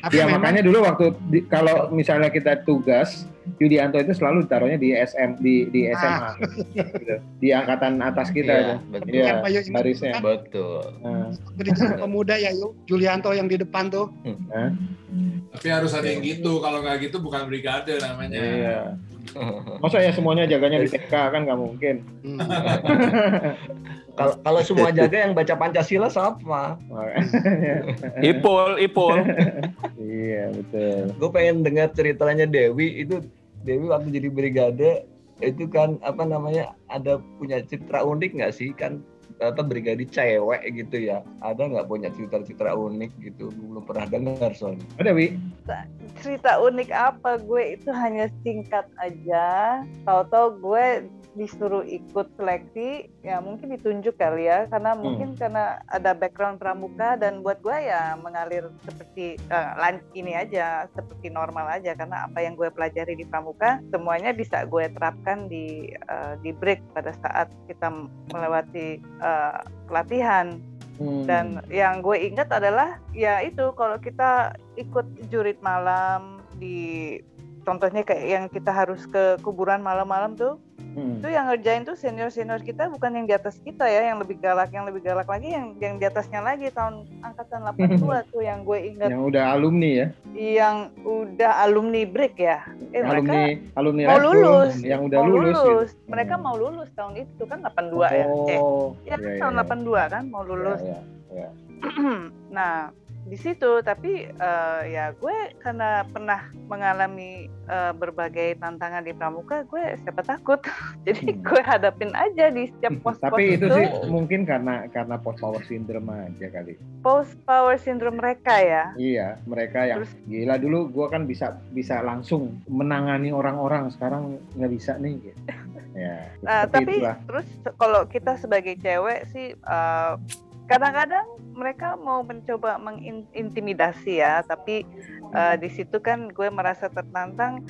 Tapi Ya memang makanya dulu waktu di- kalau misalnya kita tugas Yudianto itu selalu taruhnya di SM di di SMA gitu. di angkatan atas kita Iya. Iya, ingat barisnya. kan Betul. Nah, pemuda ya yuk Julianto yang di depan tuh Tapi harus ada yang gitu. Kalau nggak gitu bukan brigade namanya. iya. (laughs) Masa ya semuanya jaganya di TK kan nggak mungkin. Hmm. (laughs) Kalau kalau semua jaga yang baca Pancasila sama. (laughs) Ipul, Ipul. iya betul. Gue pengen dengar ceritanya Dewi itu Dewi waktu jadi brigade itu kan apa namanya ada punya citra unik nggak sih? Kan apa brigade cewek gitu ya. Ada nggak punya citra-citra unik gitu? Belum pernah dengar soalnya. Ada Wi. cerita unik apa? Gue itu hanya singkat aja. Tahu-tahu gue disuruh ikut seleksi ya mungkin ditunjuk kali ya. Karena mungkin karena ada background pramuka dan buat gue ya mengalir seperti lan ini aja seperti normal aja. Karena apa yang gue pelajari di pramuka semuanya bisa gue terapkan di eh, di break pada saat kita melewati eh, pelatihan. Hmm. dan yang gue ingat adalah ya itu kalau kita ikut jurit malam di contohnya kayak yang kita harus ke kuburan malam-malam tuh Hmm. itu yang ngerjain tuh senior senior kita bukan yang di atas kita ya yang lebih galak yang lebih galak lagi yang yang di atasnya lagi tahun angkatan 82 (laughs) tuh yang gue ingat Yang udah alumni ya. yang udah alumni break ya eh alumni mereka alumni mau Bull lulus yang udah mau lulus, lulus, gitu. mereka Hmm. mau lulus tahun itu kan 82 ya eh Oh, ya kan iya, tahun iya, 82 kan mau lulus iya, iya. (clears throat) nah di situ tapi eh, ya gue karena pernah mengalami eh, berbagai tantangan di pramuka gue siapa takut (laughs) jadi Hmm. gue hadapin aja di setiap pos-pos Tapi itu itu sih mungkin karena karena post power syndrome aja kali. post power syndrome mereka ya Iya, mereka yang Terus- gila dulu gua kan bisa bisa langsung menangani orang-orang, sekarang nggak bisa nih gitu. (laughs) Ya, Nah, tapi itulah. terus kalau kita sebagai cewek sih eh, kadang-kadang mereka mau mencoba mengintimidasi ya, tapi eh, di situ kan gue merasa tertantang.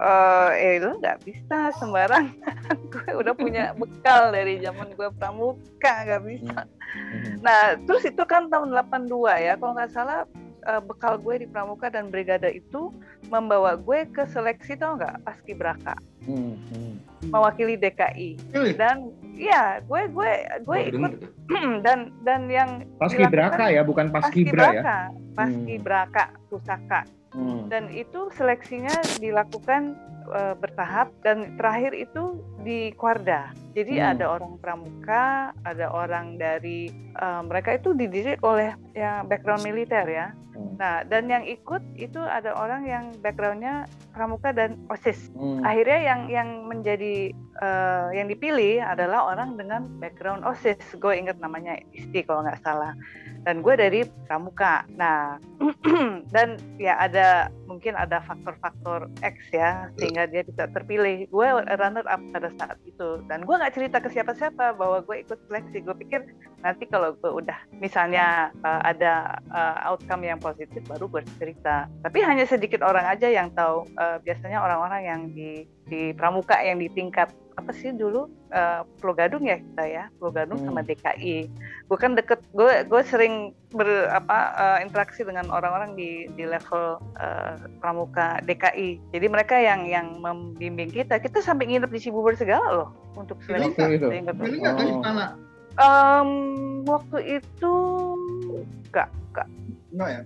eh eh lu nggak bisa sembarang. (laughs) gue udah punya (laughs) bekal dari zaman gue pramuka nggak bisa. Mhm. Nah terus itu kan tahun 82 ya, kalau nggak salah uh, bekal gue di pramuka dan brigade itu membawa gue ke seleksi tau nggak? Paskibraka Hmm, hmm. mewakili DKI Pilih. dan iya gue gue gue Baru ikut. (clears throat) dan dan yang Paskibraka ya, bukan paskibra ya. paskibraka paskibraka pusaka Hmm. dan itu seleksinya dilakukan eh, bertahap dan terakhir itu di Kuarda. Jadi Hmm. ada orang pramuka, ada orang dari eh, mereka itu dididik oleh ya background militer ya. Hmm. Nah dan yang ikut itu ada orang yang backgroundnya pramuka dan osis. Hmm. Akhirnya yang yang menjadi eh, yang dipilih adalah orang dengan background osis. Gue inget namanya Isti kalau nggak salah. Dan gue dari pramuka. Nah (clears throat) dan ya ada mungkin ada faktor-faktor X ya sehingga dia bisa terpilih. Gue runner up pada saat itu dan gue nggak cerita ke siapa-siapa bahwa gue ikut seleksi. Gue pikir nanti kalau gue udah misalnya uh, ada uh, outcome yang positif baru gue cerita. Tapi hanya sedikit orang aja yang tahu. Uh, biasanya orang-orang yang di di pramuka yang di tingkat apa sih dulu uh, Pulau Gadung ya kita ya Pulau Gadung sama Hmm. DKI gue kan deket gue gue sering ber apa uh, interaksi dengan orang-orang di di level uh, pramuka DKI jadi mereka yang yang membimbing kita kita sampai nginep di Cibubur segala loh untuk nggak ke Oh. Em, waktu itu enggak. Enggak ya?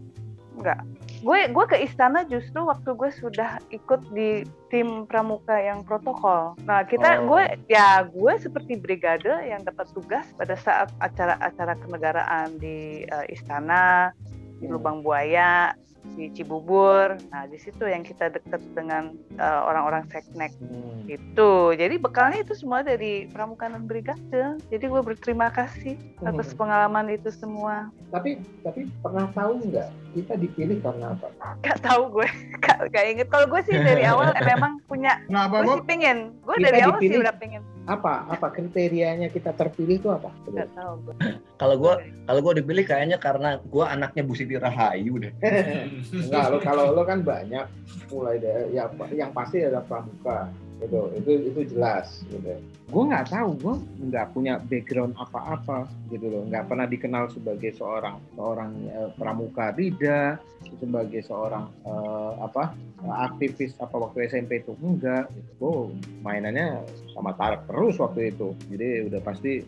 enggak gue gue ke istana justru waktu gue sudah ikut di tim pramuka yang protokol nah kita Oh. gue ya gue seperti brigade yang dapat tugas pada saat acara-acara kenegaraan di eh, istana di Hmm. lubang buaya di Cibubur nah di situ yang kita deket dengan eh, orang-orang seknek Hmm. itu jadi bekalnya itu semua dari pramuka dan brigade jadi gue berterima kasih atas Hmm. pengalaman itu semua Tapi tapi pernah tahu nggak kita dipilih karena apa? Gak tahu gue, (laughs) gak, gak inget. Kalau gue sih dari awal (laughs) memang punya, Kenapa, gue sih pengen. Gue dari awal sih dipilih. udah pengen. Apa apa kriterianya kita terpilih itu apa? Gak tahu gue. (clears throat) Kalau gue kalau gue dipilih kayaknya karena gue anaknya Bu Siti Rahayu deh. (laughs) Enggak, lo kalau lo kan banyak mulai dari ya yang pasti ada pramuka gitu itu itu jelas gitu. Gue nggak tahu gue nggak punya background apa-apa gitu loh. Nggak pernah dikenal sebagai seorang seorang eh, pramuka tidak sebagai seorang eh, apa aktivis apa waktu SMP itu enggak. Gue mainannya sama tarik terus waktu itu. Jadi udah pasti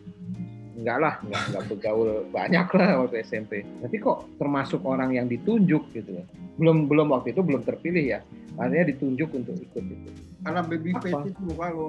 enggak lah enggak enggak bergaul banyak lah waktu SMP tapi kok termasuk orang yang ditunjuk gitu loh belum belum waktu itu belum terpilih ya. Artinya ditunjuk untuk ikut itu. Karena baby face itu muka lo.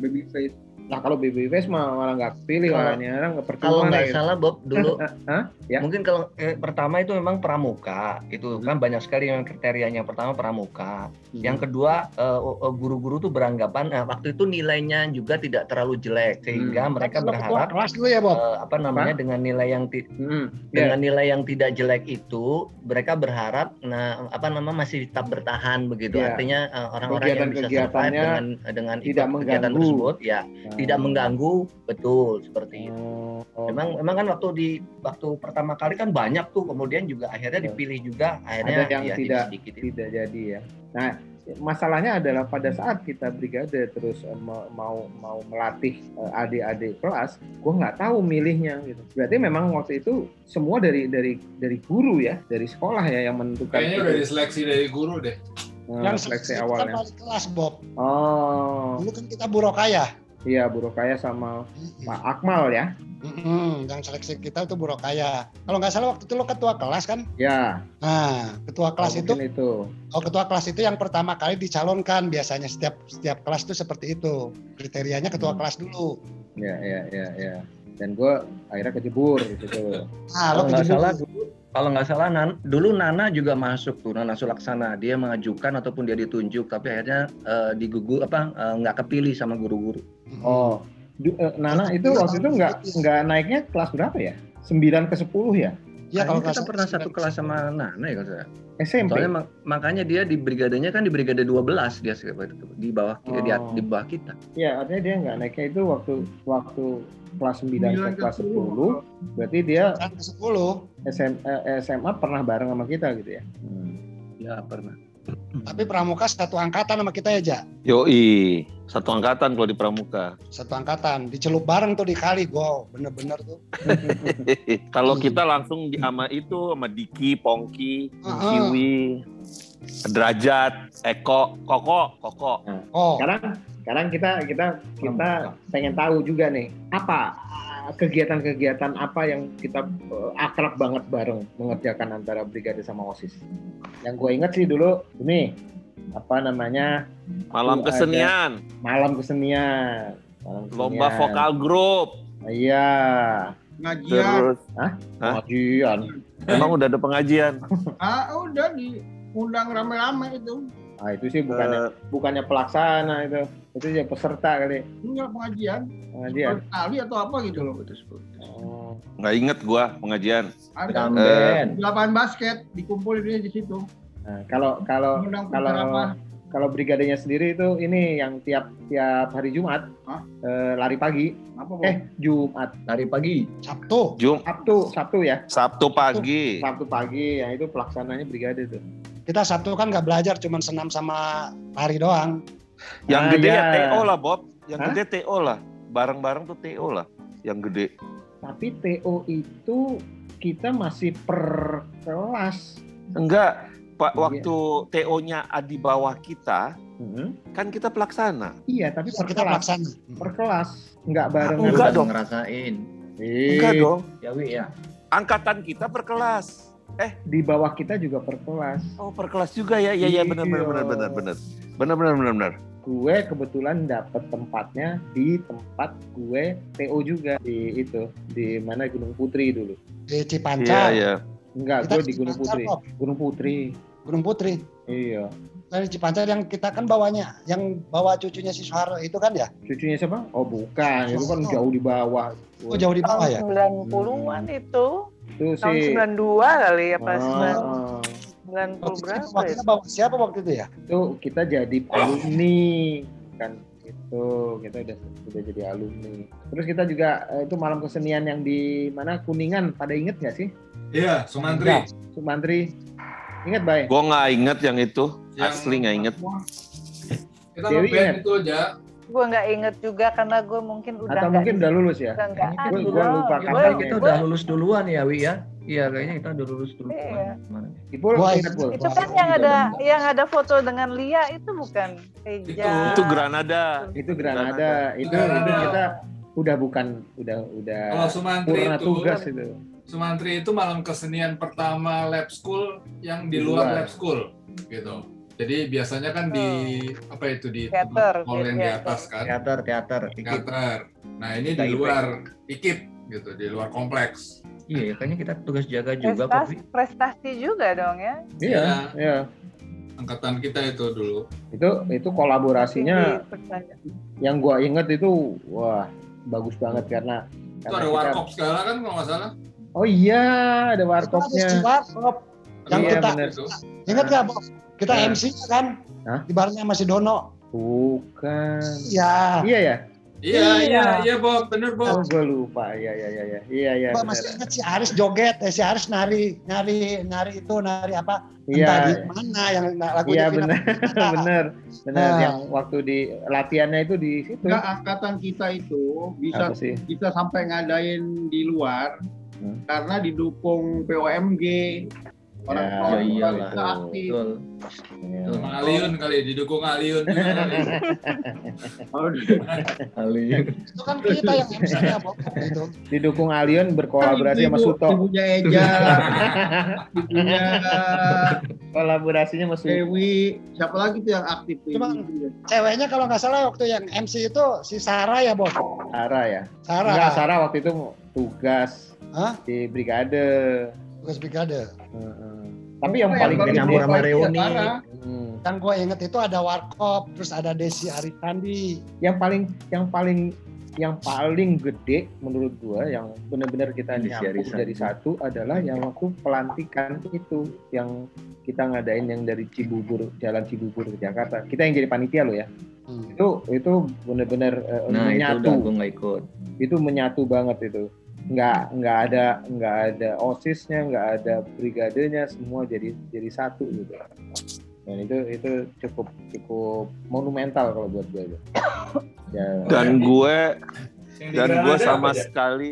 Baby face. Nah kalau BBWS mah malah nggak pilih Kalau- orangnya orang nggak percuma Kalau nggak gitu. salah Bob (laughs) dulu Hah? Ya. mungkin kalau eh, pertama itu memang pramuka itu kan banyak sekali yang kriterianya. Yang pertama pramuka, yang kedua eh, eh, guru-guru tuh beranggapan nah, waktu itu nilainya juga tidak terlalu jelek sehingga mereka lo ketua berharap kelas dulu ya Bob. eh, apa namanya dengan nilai yang ti- Hmm, ya. dengan nilai yang tidak jelek itu mereka berharap nah apa nama masih tetap bertahan begitu Iya. artinya eh, orang-orang yang bisa survive dengan dengan tidak ikut kegiatan tersebut ya Nah, tidak mengganggu betul seperti itu oh, oh. memang memang kan waktu di waktu pertama kali kan banyak tuh kemudian juga akhirnya Ya. dipilih juga akhirnya Ada yang ya tidak- sedikit tidak jadi ya. Nah, masalahnya adalah pada saat kita brigade terus eh, mau mau melatih eh, adik-adik kelas, gue nggak tahu milihnya gitu. Berarti memang waktu itu semua dari dari dari guru ya, dari sekolah ya yang menentukan. Kayaknya itu. udah diseleksi dari guru deh. Nah, yang seleksi kan awalnya. wali kelas Bob. Oh, Dulu kan kita burokaya. Iya Burukaya sama Pak Akmal ya. Mm-mm, yang seleksi kita itu burokaya. Kalau nggak salah waktu itu lo ketua kelas kan? Ya, Nah, ketua kelas oh, itu, itu. oh ketua kelas itu yang pertama kali dicalonkan biasanya setiap setiap kelas itu seperti itu. Kriterianya ketua Hmm. kelas dulu. Ya, ya, ya, ya. Dan gue akhirnya kejebur gitu. Ah, kalau lo nggak kejebur. salah dulu kalau nggak salah Nan- dulu Nana juga masuk tuh Nana Sulaksana dia mengajukan ataupun dia ditunjuk tapi akhirnya eh, digugur apa eh, nggak kepilih sama guru-guru Mm-mm. Oh, du- eh, Nana itu Iya, waktu itu nggak nggak naiknya kelas berapa ya? 9 ke 10 ya? Iya kalau kita salah pernah sembilan satu kelas sama Nana ya kalau saya. SMP. Soalnya mak- makanya dia di brigadenya kan di brigade 12 dia di bawah di, Oh. di bawah kita. Ya, artinya dia nggak naiknya itu waktu waktu kelas 9 ke 9 ke kelas 10. 10. Berarti dia Kan ke 10. SM, eh, SMA pernah bareng sama kita gitu ya. Ya pernah. Tapi pramuka satu angkatan sama kita ya, Ja. Yoi, satu angkatan kalau di Pramuka. Satu angkatan. Dicelup bareng tuh di kali. Wow, bener-bener tuh. (laughs) kalau kita langsung di, sama itu sama Diki, Pongki. Kiwi, Derajat, Eko, Koko, Koko. Oh, Sekarang sekarang kita kita kita pengen tahu juga nih apa kegiatan-kegiatan apa yang kita uh, akrab banget bareng mengerjakan antara brigade sama osis. Yang gue inget sih dulu ini apa namanya Malam Tuh, ada. kesenian, malam kesenian. Malam lomba kesenian. vokal grup. Iya. Ngajian. Terus, Hah? Pengajian. emang udah ada pengajian? Ah, udah diundang rame-rame itu. Ah itu sih bukannya Eh, bukannya pelaksana itu. Itu ya peserta kali. Enggak pengajian. Pengajian. Kali atau apa gitu loh. Oh. nggak inget gua pengajian. Ada Tamben. lapangan basket dikumpulin di situ. Nah, kalau kalau kalau kalau brigadenya sendiri itu ini yang tiap tiap hari Jumat Hah? eh, lari pagi. Apa? Eh Jumat, Dari pagi. Sabtu. Jum, Sabtu, Sabtu ya. Sabtu pagi. Sabtu pagi ya itu pelaksananya brigade tuh. Kita Sabtu kan nggak belajar, cuman senam sama lari doang. Yang Ah, gede iya. ya TO lah Bob. Yang Hah? gede TO lah. Bareng-bareng tuh TO lah. Yang gede. Tapi TO itu kita masih per kelas. Enggak, Pak. Iya. Waktu TO-nya di bawah kita, Hmm. kan kita pelaksana. Iya, tapi per kita kelas. pelaksana. Per kelas, nggak barengan. Enggak Baru dong. Ngerasain. Enggak dong. Ya Wi ya. Angkatan kita per kelas. Di bawah kita juga per kelas. Oh, per kelas juga ya. Iya, iya benar benar Iya. benar benar benar. Benar benar benar benar. gue kebetulan dapet tempatnya di tempat gue TO juga di itu di mana Gunung Putri dulu. Di Iya, Cipancar. iya. Enggak, Kita gue di Gunung Cipancar Putri. kok. Gunung Putri. Gunung Putri. Iya. Dari Cipancar yang kita kan bawanya, yang bawa cucunya si Soeharto itu kan ya? Cucunya siapa? Oh bukan, itu kan jauh di bawah. Oh jauh di bawah ya? Tahun 90-an itu. Itu Tahun sih. 92 kali ya pas Ah, 90 Waktu itu, berapa waktu ya? itu bawa siapa waktu itu ya? itu kita jadi alumni kan itu kita udah udah jadi alumni. Terus kita juga eh, itu malam kesenian yang di mana Kuningan pada inget nggak sih? Iya, Sumantri. Sumantri. Ingat Bay? Gua nggak inget yang itu. Yang- Asli nggak inget. Kita Dewi ngeband itu aja. Gue nggak inget juga karena gue mungkin udah Atau nggak mungkin udah lulus ya? udah. Gua- gua lupa Gue- kapan kita gue- udah lulus duluan ya Wi ya. Iya kayaknya kita udah lulus duluan. Iya. Ipul Gua ingat Pul? itu kan yang ada yang ada foto dengan Lia itu bukan Eja. Itu Granada. Itu Granada. Itu, Granada. itu kita udah bukan udah udah Kalau Sumantri purna itu, tugas itu. Sumantri itu malam kesenian pertama lab school yang di Di luar luar. lab school gitu. Jadi biasanya kan di apa itu di Theater, hall yang di theater. atas kan, Teater teater. Ikip. teater. Nah ini di TIP. luar ikip gitu, di luar kompleks. Iya kayaknya kita tugas jaga juga prestasi, prestasi juga dong ya. Iya, iya. Angkatan kita itu dulu. Itu itu kolaborasinya pertanyaan. yang gua inget itu wah bagus banget karena Itu karena ada kita- warkop segala kan kalau nggak salah. Oh iya, ada warkopnya. Warkop. Yang Iya, kita bener. Ingat nggak, Bob? Kita Nah. MC kan? Hah? Di barnya masih Dono. Bukan. Ya. Iya ya? Iya, Iya. iya, iya, Bob, bener, Oh, Bob. gue lupa. Iya, iya, iya, iya. Iya, iya. Mbak bener. masih ingat si Aris joget, eh, si Aris nari, nari, nari itu, nari apa? Iya, Entah di mana yang lagunya iya Vina benar, benar, benar. Nah. Yang waktu di latihannya itu di situ. Enggak angkatan kita itu bisa bisa sampai ngadain di luar Hmm. karena didukung POMG orang Ya, orang ya iyalah. kita aktif. Betul. Iya. Betul. Sama Aliun kali, didukung Aliun. juga (laughs) kali. Ali. itu kan kita yang MC-nya, Bob. Itu. Didukung Alion berkolaborasi sama Ibu- Suto. Ibunya Eja, ibunya Kolaborasinya sama Suto. Dewi, siapa lagi tuh yang aktif tuh? Cuma-? Ceweknya kalau nggak salah waktu yang MC itu si Sarah ya, Bob. Sarah ya. Sarah. Enggak, Sarah waktu itu tugas Hah? di brigade. Tugas brigade. Heeh. Tapi yang Oh, paling campur sama reuni. ya, Sarah. Hmm. Yang gue inget itu ada Warkop, terus ada Desi Arisandi. yang paling yang paling yang paling gede menurut gua yang benar-benar kita Arisandi. dari satu adalah yang waktu pelantikan itu yang kita ngadain yang dari Cibubur Jalan Cibubur ke Jakarta kita yang jadi panitia loh ya Hmm. itu itu benar-benar eh, Nah itu menyatu udah gue nggak ikut. itu menyatu banget itu nggak nggak ada nggak ada osisnya nggak ada brigadenya semua jadi jadi satu gitu. Dan itu itu cukup cukup monumental kalau buat gue (coughs) ya, Dan gue Yang di dan gue sama aja? sekali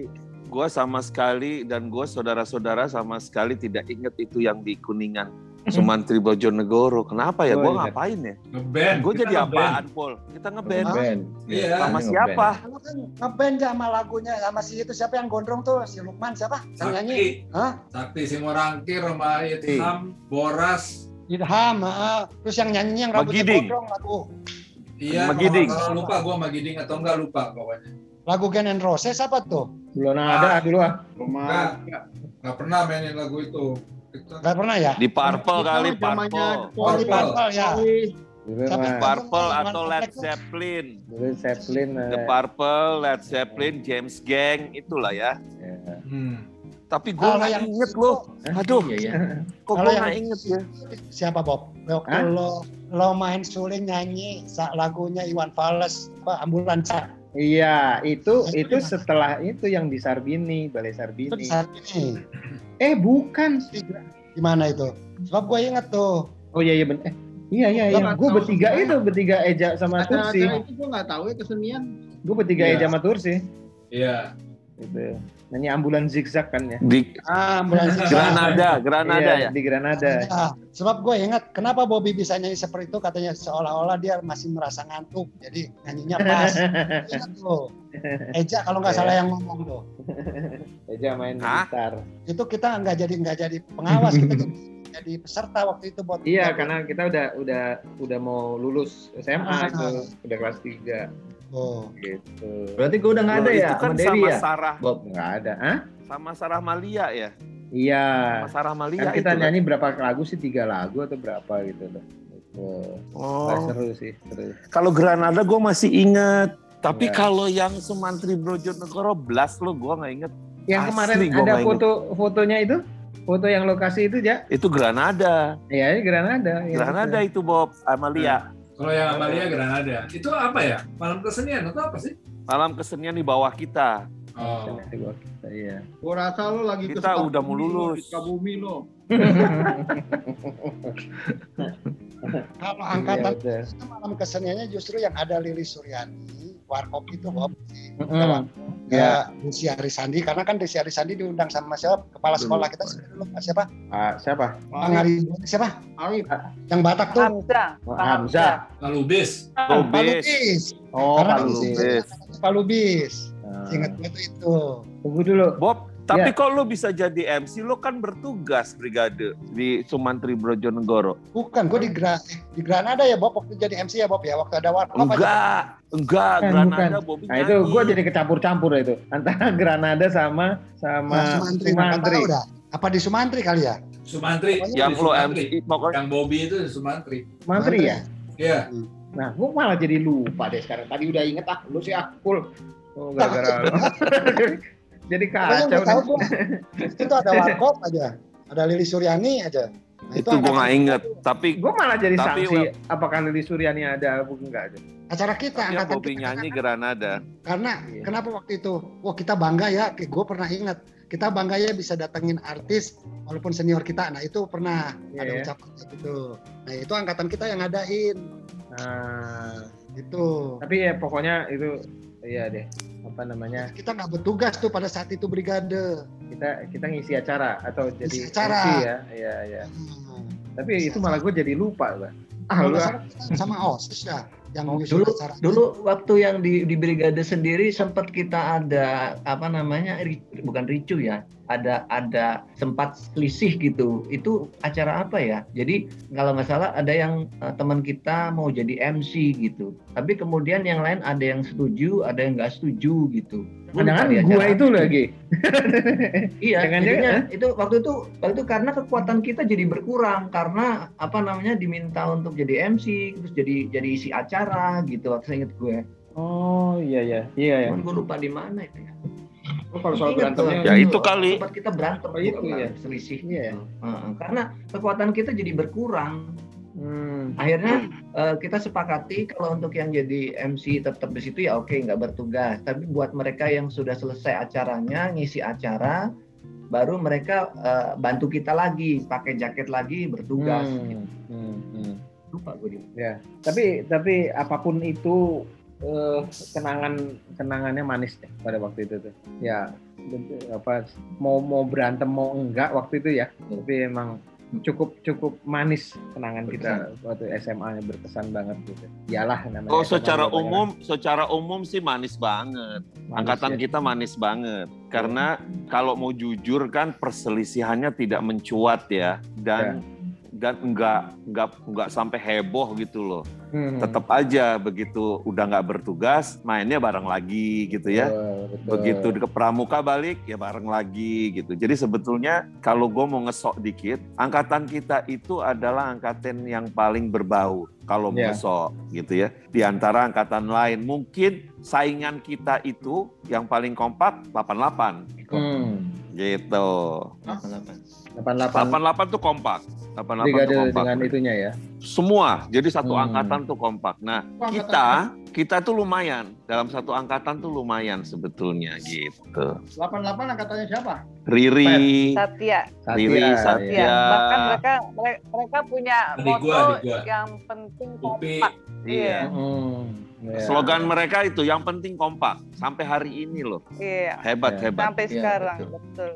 gue sama sekali dan gue saudara-saudara sama sekali tidak inget itu yang di kuningan (laughs) Sumantri Bojonegoro. Kenapa ya? Oh, Gue iya. ngapain ya? ngeband. Gue jadi ngeband. apaan, Pol? Kita ngeband band. Iya. sama ngeband. siapa? Kan ngeband aja sama lagunya sama si itu siapa yang gondrong tuh si Lukman siapa? Yang nyanyi. Sakti. Hah? Sakti Simorangkir sama Itham, Boras. Idham, heeh. terus yang nyanyi yang rambutnya Magiding. gondrong lagu Iya, Magiding. kalau lupa gue Magiding atau enggak lupa pokoknya. lagu Gen and Roses apa tuh? Belum ada dulu ah. Rumah. Enggak, enggak pernah mainin lagu itu. Gak pernah ya? Di Purple kali, Purple. Oh di Purple. Purple ya. Dulu mah Purple atau Led. Zeppelin. dulu Zeppelin. The eh, Purple, Led Zeppelin, James Gang, itulah ya. ya. hmm. Tapi gue nggak yang inget loh. Aduh, Iya ya. kok gue nggak inget ya? Siapa Bob? Hah? lo lo main suling nyanyi lagunya Iwan Fals apa ambulansa Iya, itu Itu setelah itu yang di Sarbini, Balai itu Sarbini. Eh, bukan. gimana itu? Sebab gue inget tuh Oh iya iya bener. Eh, iya iya Gua iya. Gue bertiga itu bertiga Eja sama Tursi. Acara-acara itu gue nggak tahu ya kesenian. Gue bertiga Iya. Eja sama Tursi. Iya. Gitu. Nyanyi ambulan zigzag kan ya. Di ah ambulansa Granada, Granada Iya, ya. Di Granada. Nah, sebab gue ingat kenapa Bobby bisa nyanyi seperti itu katanya seolah-olah dia masih merasa ngantuk jadi nyanyinya pas (laughs) ingat tuh Eja kalau nggak Iya. salah yang ngomong tuh Eja main Hah? gitar. itu kita nggak jadi nggak jadi pengawas kita jadi, jadi peserta waktu itu buat Iya, karena kita udah udah udah mau lulus SMA Ah. itu, udah kelas 3 oh. gitu. Berarti gue udah nggak ada ya itu kan sama sama ya? Sarah, Bob. Nggak ada, ah? sama Sarah Malia ya. Iya. Sama Sarah Malia Kan kita itu. nyanyi berapa lagu sih? Tiga lagu atau berapa gitu loh. Gitu. Oh. Wah, seru sih, seru. Kalau Granada gue masih inget. Tapi Iya. kalau yang Sumantri Brojonegoro Blas lo gue nggak inget. Yang Asli, kemarin gua ada nggak foto fotonya itu, foto yang lokasi itu ya? Itu Granada. Iya, Granada. Iya, Granada itu Bob Amalia. Kalau yang Amalia Granada. Itu apa ya? Malam kesenian atau apa sih? Malam kesenian di bawah kita. Oh. Di bawah kita, Iya. Gue rasa lo lagi ke Kita udah mau lulus. di Sukabumi lo. (laughs) kalau Iya, angkatan itu malam keseniannya justru yang ada Lili Suryani warkop itu Bob si Mm-mm. ya Desi Arisandi karena kan Desi Arisandi diundang sama siapa kepala sekolah kita dulu siapa Ah, siapa? Bang Ari siapa Arif. yang Batak tuh Hamzah. Oh, Pak Hamzah. Lalu bis. Pak Lubis. Lubis Oh, karena Pak kan Lubis. Lubis. Pak Lubis Nah, ingat gue tuh itu Tunggu dulu. Bob, tapi Ya. kok lo bisa jadi MC, lo kan bertugas brigade di Sumantri Brojonegoro. bukan gue di Gra di Granada ya Bob waktu jadi MC ya Bob ya waktu ada aja Enggak, enggak, Bukan, Granada Bobby Nah itu gue jadi kecampur-campur itu antara (laughs) Granada sama sama Nah, Sumantri, Sumantri. udah apa di Sumantri kali ya Sumantri. yang lo. MC pokoknya Yang Bobby itu di Sumantri. Sumantri ya. Iya. Nah gue malah jadi lupa deh sekarang. Tadi udah inget ah, lu sih ah, full. Oh, gara-gara. (laughs) (laughs) jadi kacau gue tahu nih. gue itu ada (laughs) warkop aja ada Lili Suryani aja Nah, itu gue angkatan nggak inget. Tapi Gue malah jadi Tapi sanksi. Apakah Lili Suryani ada? Bukan enggak ada. acara kita yang angkatan Bobby kita nyanyi kan. Granada. karena Iya. kenapa waktu itu wah kita bangga ya gue pernah ingat kita bangga ya bisa datengin artis walaupun senior kita nah itu pernah Iya, ada ya. ucapan gitu nah itu angkatan kita yang ngadain Nah, itu tapi ya pokoknya itu iya deh. Apa namanya? kita nggak bertugas tuh pada saat itu brigade Kita kita ngisi acara atau jadi Ngisi acara. MC ya. Iya iya. Hmm. Tapi itu malah gue jadi lupa, Bang. Ah, sama osis ya yang Oh, dulu acara dulu waktu yang di di brigade sendiri sempat kita ada apa namanya ri- bukan ricu ya ada ada sempat selisih gitu itu acara apa ya jadi kalau nggak salah ada yang eh, teman kita mau jadi MC gitu tapi kemudian yang lain ada yang setuju ada yang nggak setuju gitu Gua Jangan acara itu lagi. (laughs) Iya, Jangan-jangan, jadinya itu waktu itu waktu itu karena kekuatan kita jadi berkurang karena apa namanya diminta untuk jadi MC terus jadi jadi isi acara gitu waktu inget gue. Oh iya iya iya ya. Cuman gue lupa di mana itu ya. Oh, kalau soal berantemnya Ya, itu kali. Tempat kita berantem Oh, itu ya. selisih. Iya. gitu. Heeh, karena kekuatan kita jadi berkurang. Hmm. Akhirnya eh, kita sepakati kalau untuk yang jadi MC tetap di situ ya oke nggak bertugas. Tapi buat mereka yang sudah selesai acaranya ngisi acara, baru mereka eh, bantu kita lagi pakai jaket lagi bertugas. Hmm, hmm, hmm. lupa gue. Ya, tapi tapi apa pun itu eh, kenangan kenangannya manis deh pada waktu itu tuh. Ya apa mau mau berantem mau enggak waktu itu ya. Tapi emang cukup cukup manis kenangan kita waktu SMA nya berkesan banget gitu. Iyalah namanya. Oh, SMA secara banyak umum, secara umum sih manis banget. manis Angkatan ya. kita manis banget. Karena kalau mau jujur kan perselisihannya tidak mencuat ya dan dan enggak enggak enggak sampai heboh gitu loh. Hmm. Tetap aja begitu udah nggak bertugas, mainnya bareng lagi gitu ya. Betul. Begitu ke pramuka balik ya bareng lagi gitu. Jadi sebetulnya kalau gue mau ngesok dikit, angkatan kita itu adalah angkatan yang paling berbau kalau Ya. ngesok gitu ya. Di antara angkatan lain mungkin saingan kita itu yang paling kompak 88 Hmm. gitu. 88 88 tuh kompak. 88 brigade tuh kompak. dengan itunya ya. Semua. Jadi satu Hmm. angkatan tuh kompak. Nah, Apa angkatan kita kita tuh lumayan dalam satu angkatan tuh lumayan sebetulnya gitu. 88 angkatannya siapa? Riri, Satya. Riri, Satya, Satya. Ya, Ya. bahkan mereka mereka, punya Adik moto gua, adik gua. yang penting Upi. kompak. Iya. Hmm. Ya. Slogan mereka itu yang penting kompak sampai hari ini loh. Iya. Hebat Ya. hebat. Sampai Iya, sekarang, betul. betul.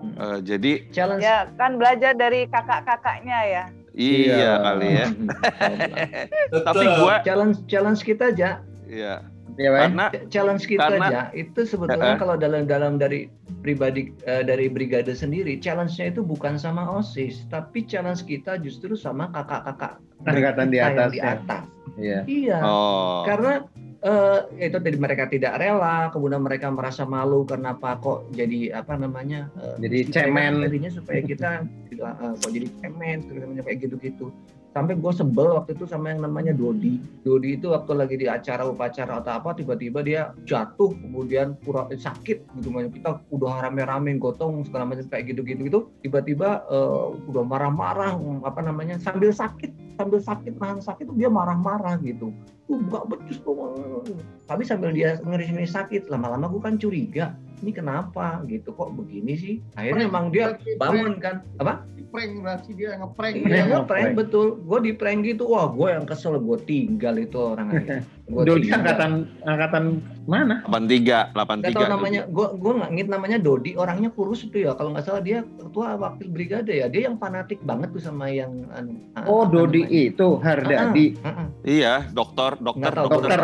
Eh, jadi Challenge Ya, kan belajar dari kakak-kakaknya ya. iya, Iya. kali ya. (laughs) Tapi gua challenge challenge kita aja ya Iya, Pak. karena challenge kita Karena- aja itu sebetulnya eh. kalau dalam dalam dari pribadi eh, dari brigade sendiri challenge-nya itu bukan sama osis tapi challenge kita justru sama kakak-kakak Angkatan di atas di ya. atas Iya. iya oh karena eh, itu tadi mereka tidak rela kemudian mereka merasa malu kenapa kok jadi apa namanya eh, Jadi cemen. tadinya supaya kita eh, kok jadi cemen terus namanya kayak gitu-gitu. Sampai gue sebel waktu itu sama yang namanya Dodi. Dodi itu waktu lagi di acara upacara atau apa tiba-tiba dia jatuh kemudian pura sakit gitu kita udah rame-rame gotong segala macam kayak gitu-gitu gitu. Tiba-tiba eh, udah marah-marah apa namanya sambil sakit sambil sakit nahan sakit dia marah-marah gitu tuh buka becus tuh tapi sambil dia ngeri-ngeri sakit lama-lama gue kan curiga ini kenapa gitu kok begini sih akhirnya Prank. emang dia bangun kan apa Di prank berarti dia ngeprank. Iya, ngeprank ngeprank. betul. Gue di prank gitu, wah gue yang kesel, gue tinggal itu orang aja. (laughs) Gua Dodi angkatan angkatan mana? 83 Nggak 83 tahu namanya, gue gue nggak ngit namanya Dodi, orangnya kurus itu ya. Kalau nggak salah dia ketua wakil brigade ya. Dia yang fanatik banget tuh sama yang anu. Oh, apa Dodi namanya. itu Hardadi. Ah, ah, ah. iya dokter dokter Dokter.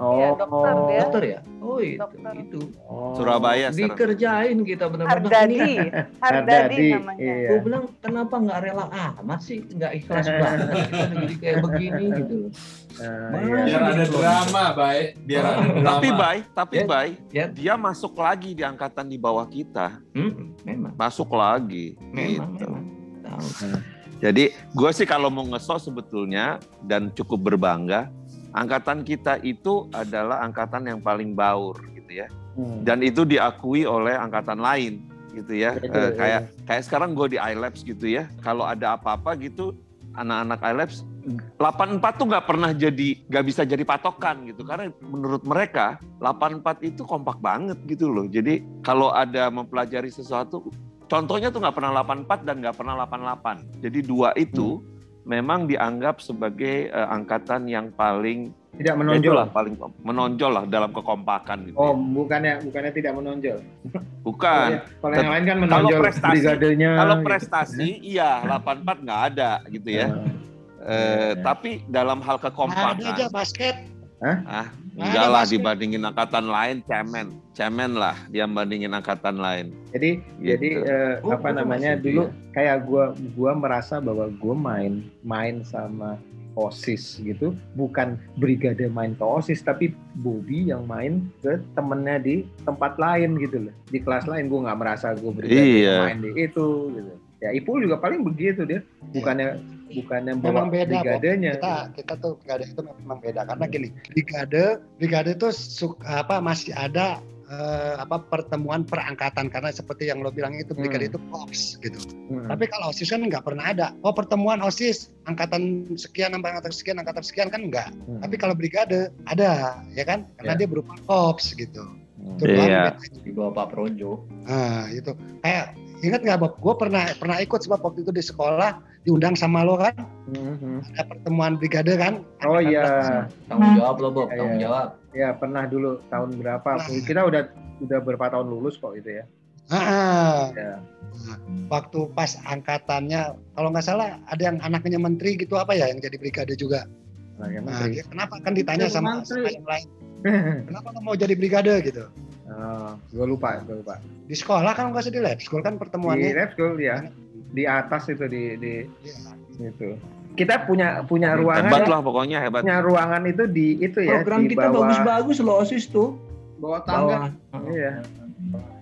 Oh. Iya, dokter dia. Dokter ya? Oh itu. Dokter. itu. Oh. Surabaya sekarang Dikerjain kita benar-benar. Hardadi, Hardadi. Hardadi namanya. Iya. Gue bilang kenapa nggak rela amat sih, nggak ikhlas (laughs) banget jadi kayak begini gitu. Ah, Mana iya. Biar ada gitu. drama, baik. Biar ada drama. tapi bay tapi Ya. bay Ya. dia masuk lagi di angkatan di bawah kita Hmm, memang, masuk lagi memang, gitu. memang. Tahu. Jadi gue sih kalau mau ngesok sebetulnya dan cukup berbangga, angkatan kita itu adalah angkatan yang paling baur gitu ya. Hmm. Dan itu diakui oleh angkatan lain gitu ya. Itu, Eh, iya. kayak kayak sekarang gue di iLabs gitu ya. Kalau ada apa-apa gitu anak-anak iLabs 84 tuh nggak pernah jadi nggak bisa jadi patokan gitu karena menurut mereka 84 itu kompak banget gitu loh. Jadi kalau ada mempelajari sesuatu contohnya tuh nggak pernah 84 dan nggak pernah 88. Jadi dua itu memang dianggap sebagai eh, angkatan yang paling Tidak ya menonjol. itulah, paling menonjol lah dalam kekompakan gitu. Oh, ya. bukannya bukannya tidak menonjol. Bukan. (laughs) Kalau yang lain kan Kalau menonjol prestasi- brigadenya. Kalau gitu. prestasi, (laughs) iya 84 nggak ada gitu ya. Eh, Iya. tapi dalam hal Ada aja kekompakan, basket. ah, Nggak enggak lah dibandingin angkatan lain, cemen, cemen lah dia bandingin angkatan lain. Jadi Gitu. jadi eh, Oh, apa namanya dulu kayak gua gua merasa bahwa gua main main sama OSIS gitu, bukan brigade main ke OSIS tapi Bobby yang main ke temennya di tempat lain gitu loh. Di kelas lain gua nggak merasa gua brigade Iya. main di itu gitu. Ya Ipul juga paling begitu dia. Bukannya bukannya bawa Memang beda, brigadenya. kita kita tuh brigade itu memang beda karena gini brigade brigade itu suk- apa masih ada eh, apa pertemuan perangkatan karena seperti yang lo bilang itu brigade Hmm. itu korps gitu Hmm. tapi kalau osis kan nggak pernah ada oh pertemuan osis angkatan sekian angkatan sekian angkatan sekian kan enggak Hmm. tapi kalau brigade ada ya kan karena Ya. dia berupa korps gitu Hmm. Iya. bedanya. Di bawah Pak Projo. Nah, itu kayak ingat nggak Bob? Gue pernah pernah ikut sebab waktu itu di sekolah diundang sama lo kan Mhm. ada pertemuan brigade kan Oh iya, Tanggung jawab lo Bob, Iya, tanggung iya. jawab. ya pernah dulu tahun berapa? Nah. Kita udah udah berapa tahun lulus kok itu ya? Ah, Ya. waktu pas angkatannya kalau nggak salah ada yang anaknya menteri gitu apa ya yang jadi brigade juga Anaknya nah menteri. dia kenapa kan ditanya sama, sama yang lain (laughs) kenapa lo mau jadi brigade gitu oh, gue lupa, gue lupa. di sekolah kan nggak usah di lab school kan Di pertemuannya lab school ya, di atas itu di di Iya. itu. Kita punya punya ruangan Hebat lah pokoknya hebat. punya ruangan itu di itu ya Program di kita bagus-bagus loh OSIS tuh. Bawa tangga. Bawah. Iya.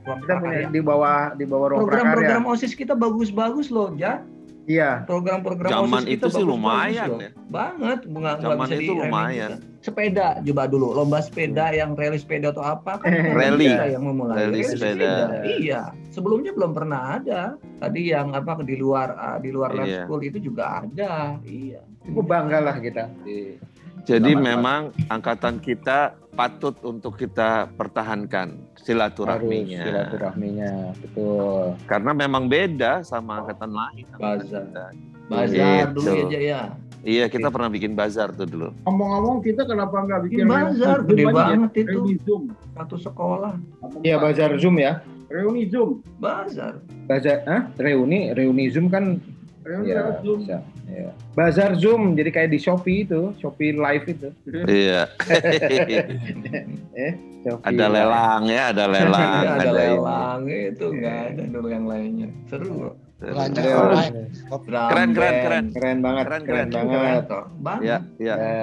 Ruang kita punya di bawah di bawah ruang prakarya. Program-program OSIS kita bagus-bagus loh, Ja. Iya. Program-program Zaman OSIS kita itu sih lumayan loh. ya. Banget, nggak nggak Zaman bisa itu lumayan. Sepeda coba dulu, lomba sepeda yang rally sepeda atau apa kan (laughs) Rally. yang memulai. Rally sepeda. Iya, sebelumnya belum pernah ada. Tadi yang apa di luar ah, di luar lab Iya. school itu juga ada. Iya. Cukup bangga lah kita. Di, Jadi Selamat, memang angkatan kita patut untuk kita pertahankan harus silaturahminya. silaturahminya, betul. Karena memang beda sama angkatan lain. Bazar. kita. Bazar Gitu. dulu aja ya. Iya, kita pernah bikin bazar tuh dulu. Ngomong-ngomong kita kenapa nggak bikin Bikin bazar, gede ya? banget itu. Zoom. Satu sekolah. Iya, bazar Zoom ya. Reuni Zoom. Bazar. Bazar, ah, reuni, reuni Zoom kan Reuni ya, Zoom. bisa. Ya. Bazar Zoom, jadi kayak di Shopee itu, Shopee Live itu. Iya. (laughs) Eh, Shopee ada lelang ya, ada (laughs) lelang, Ada, ada, ini. lelang itu nggak ada dulu yang lainnya. Seru. Drum Keren, keren, band. keren. Keren banget, Keren, keren, keren. banget. toh. Banget. Ya, ya. Ya.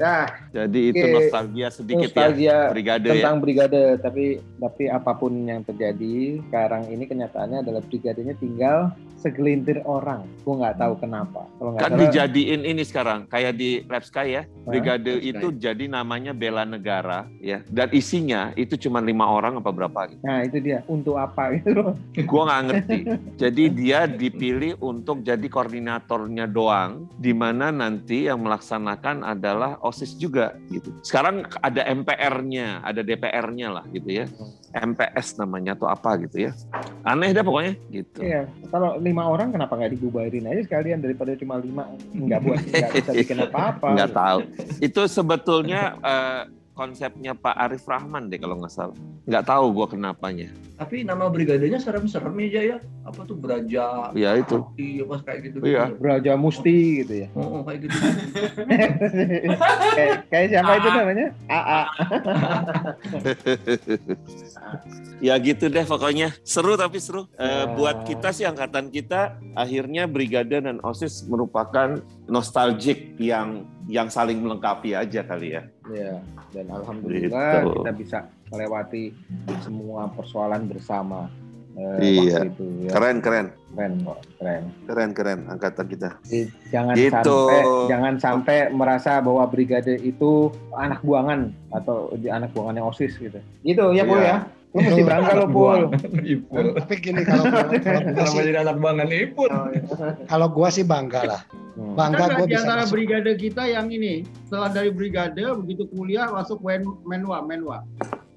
Nah, Jadi itu Oke. nostalgia sedikit ya, nostalgia brigade ya. tentang brigade, tapi tapi apa pun yang terjadi sekarang ini kenyataannya adalah brigadenya tinggal segelintir orang. Gue nggak tahu kenapa. Kalau nggak Kan salah, dijadiin ini sekarang kayak di Lab Sky ya. Brigade Lab Sky. itu jadi namanya bela negara ya. Dan isinya itu cuma lima orang apa berapa gitu. Nah itu dia. Untuk apa gitu? Gua nggak ngerti. (laughs) Jadi dia dipilih untuk jadi koordinatornya doang, di mana nanti yang melaksanakan adalah OSIS juga gitu. Sekarang ada MPR-nya, ada DPR-nya lah gitu ya. MPS namanya atau apa gitu ya. Aneh dah pokoknya gitu. Iya. Kalau lima orang kenapa nggak dibubarin aja sekalian daripada cuma lima? Nggak buat nggak bisa bikin apa-apa. (laughs) Nggak tahu. Itu sebetulnya eh, konsepnya Pak Arif Rahman deh kalau nggak salah. Nggak tahu gua kenapanya. Tapi nama brigadenya serem-serem ya ya. Apa tuh beraja? Ya itu. Iya pas kayak gitu. Iya. Braja Musti gitu ya. Oh, oh, kayak gitu. kayak, kayak siapa itu namanya? AA. (laughs) ya gitu deh pokoknya seru tapi seru Eh, Ya. buat kita sih angkatan kita akhirnya brigade dan osis merupakan nostalgic yang yang saling melengkapi aja kali ya Ya, dan alhamdulillah Gitu. kita bisa melewati semua persoalan bersama eh, Iya. itu ya. keren keren Keren kok, keren. keren keren angkatan kita jangan Gitu. sampai jangan sampai merasa bahwa brigade itu anak buangan atau di anak buangannya OSIS gitu. Gitu ya, Pul Iya. ya. Lu mesti bangga lo, Pul. Ipul. tapi gini kalau gua, (laughs) kalau jadi anak bangan Ipul? kalau gua sih bangga lah Hmm. bangga Kan gua di bisa antara masuk. brigade kita yang ini, setelah dari brigade begitu kuliah masuk wen, menwa, menwa.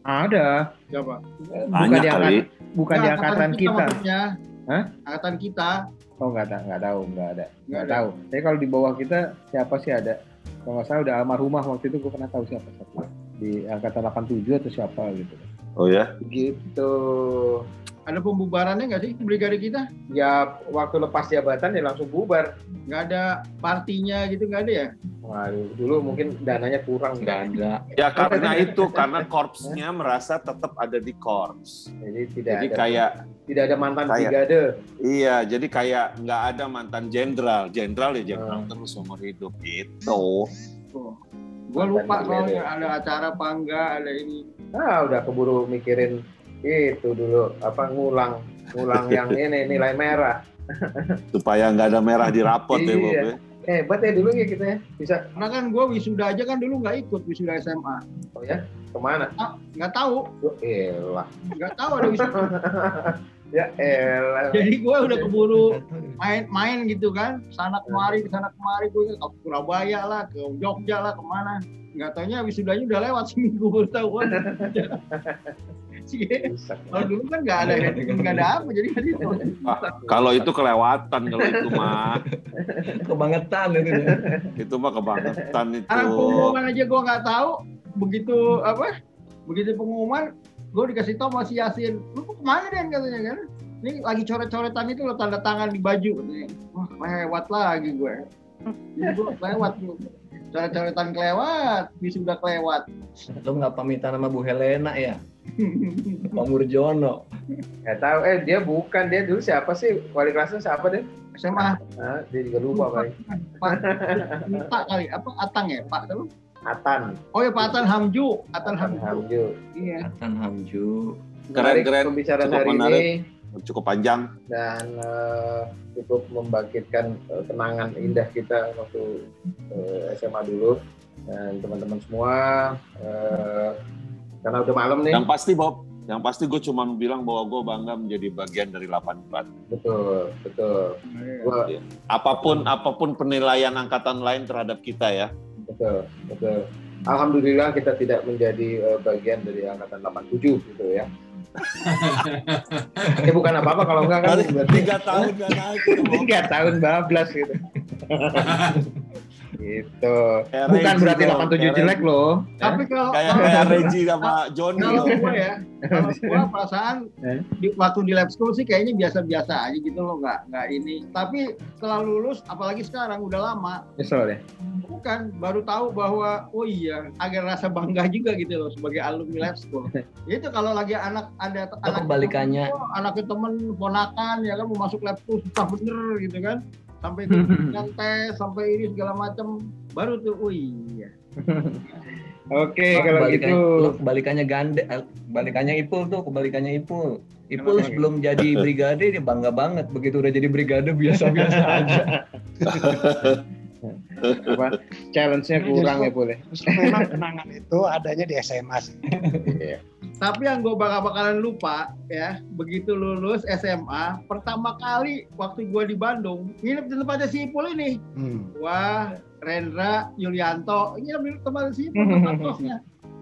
Ada. Siapa? Bukan banyak di, angkat- kali bukan di angkatan kita. maksudnya. Hah? Angkatan kita. Oh nggak ada, nggak tahu, nggak ada, Nggak tahu. Tapi kalau di bawah kita siapa sih ada? Kalau nggak salah udah almarhumah waktu itu gue pernah tahu siapa satu di angkatan 87 atau siapa gitu. oh ya Gitu. Ada pembubarannya nggak sih brigade kita? Ya waktu lepas jabatan ya langsung bubar. Nggak ada partinya gitu nggak ada ya? Waduh, dulu mungkin dananya kurang Nggak ada. ya karena itu karena korpsnya merasa tetap ada di korps Jadi tidak jadi ada kayak tidak ada mantan kayak- brigade. iya jadi kayak nggak ada mantan jenderal jenderal ya jenderal Hmm. terus umur hidup gitu Tuh. Gue lupa soalnya ada acara apa enggak, ada ini. Nah, udah keburu mikirin itu dulu apa ngulang ngulang (laughs) yang ini nilai merah. (laughs) supaya nggak ada merah di rapot ya Bob Iya. ya. Hebat ya dulu ya kita ya. Bisa Karena kan gue wisuda aja kan dulu nggak ikut wisuda SMA. oh ya ke mana? Nggak tahu, Oh, elah. nggak tahu ada wisuda. (laughs) Ya elah. Jadi gue udah keburu (laughs) main-main gitu kan, sana kemari, ke sana kemari, gue ke Surabaya lah, ke Jogja lah, ke mana. Nggak taunya wisudanya udah lewat (laughs) seminggu baru tahu. sih. Rusak. Kalau dulu kan nggak ada nggak ada apa jadi kan itu. Ah, kalau itu kelewatan kalau itu mah. Kebangetan itu. Itu mah kebangetan itu. Anak pengumuman aja gue nggak tahu begitu apa begitu pengumuman gue dikasih tahu masih Yasin lu kok ke mana Den katanya kan ini lagi coret-coretan itu lo tanda tangan di baju katanya. wah lewat lagi gue Jadi gue lewat gue. coret-coretan kelewat sudah kelewat Lo nggak pamitan sama Bu Helena ya? Pak Murjono. Nggak tahu. Eh dia bukan dia dulu siapa sih? Wali kelasnya siapa deh? SMA Nah, dia juga lupa kali. Pak Pak kali apa Atang ya Pak Siapa? Atan. oh ya Pak Atan Hamju Atan Hamju Hamju. iya Atan Hamju. Keren-keren. Pembicaraan Cukup hari menarik. ini Cukup panjang. dan eh, cukup membangkitkan eh, kenangan indah kita waktu eh, SMA dulu dan teman-teman semua eh, karena udah malam nih Yang pasti Bob, yang pasti gue cuma bilang bahwa gue bangga menjadi bagian dari 84. betul betul Gua- Apa pun apa pun penilaian angkatan lain terhadap kita ya. Betul betul Alhamdulillah kita tidak menjadi eh, bagian dari angkatan 87 gitu ya. (laughs) ya bukan apa-apa kalau enggak kan berarti Tiga tahun (laughs) tiga tahun bablas gitu. (laughs) gitu. Kayak Bukan Reggie berarti dong, 87 kayak jelek loh. tapi kalau Kayak kayak (laughs) Reggie sama Johnny kalau loh. gue ya kalau gue perasaan Eh? di, waktu di lab school sih kayaknya biasa-biasa aja gitu loh nggak nggak ini tapi setelah lulus apalagi sekarang udah lama Nyesel ya. bukan baru tahu bahwa oh iya agak rasa bangga juga gitu loh sebagai alumni lab school (laughs) itu kalau lagi anak ada anak kebalikannya. anaknya temen ponakan ya kan mau masuk lab school susah bener gitu kan sampai ikut tes (laughs) sampai ini segala macam baru tuh oh iya (laughs) Oke, Lo kalau kebalikannya- gitu kebalikannya gande, eh, kebalikannya Ipul tuh, kebalikannya Ipul. Ipul Kenapa? sebelum jadi (laughs) brigade dia bangga banget, begitu udah jadi brigade biasa-biasa aja. Apa challenge-nya kurang ya boleh. Memang kenangan itu adanya di SMA sih. Tapi yang gue bakal bakalan lupa ya, begitu lulus SMA, pertama kali waktu gue di Bandung, nginep di tempatnya si Ipul ini. Hmm. Wah, Rendra, Yulianto, nginep di tempatnya si Ipul, (laughs) tempat kosnya.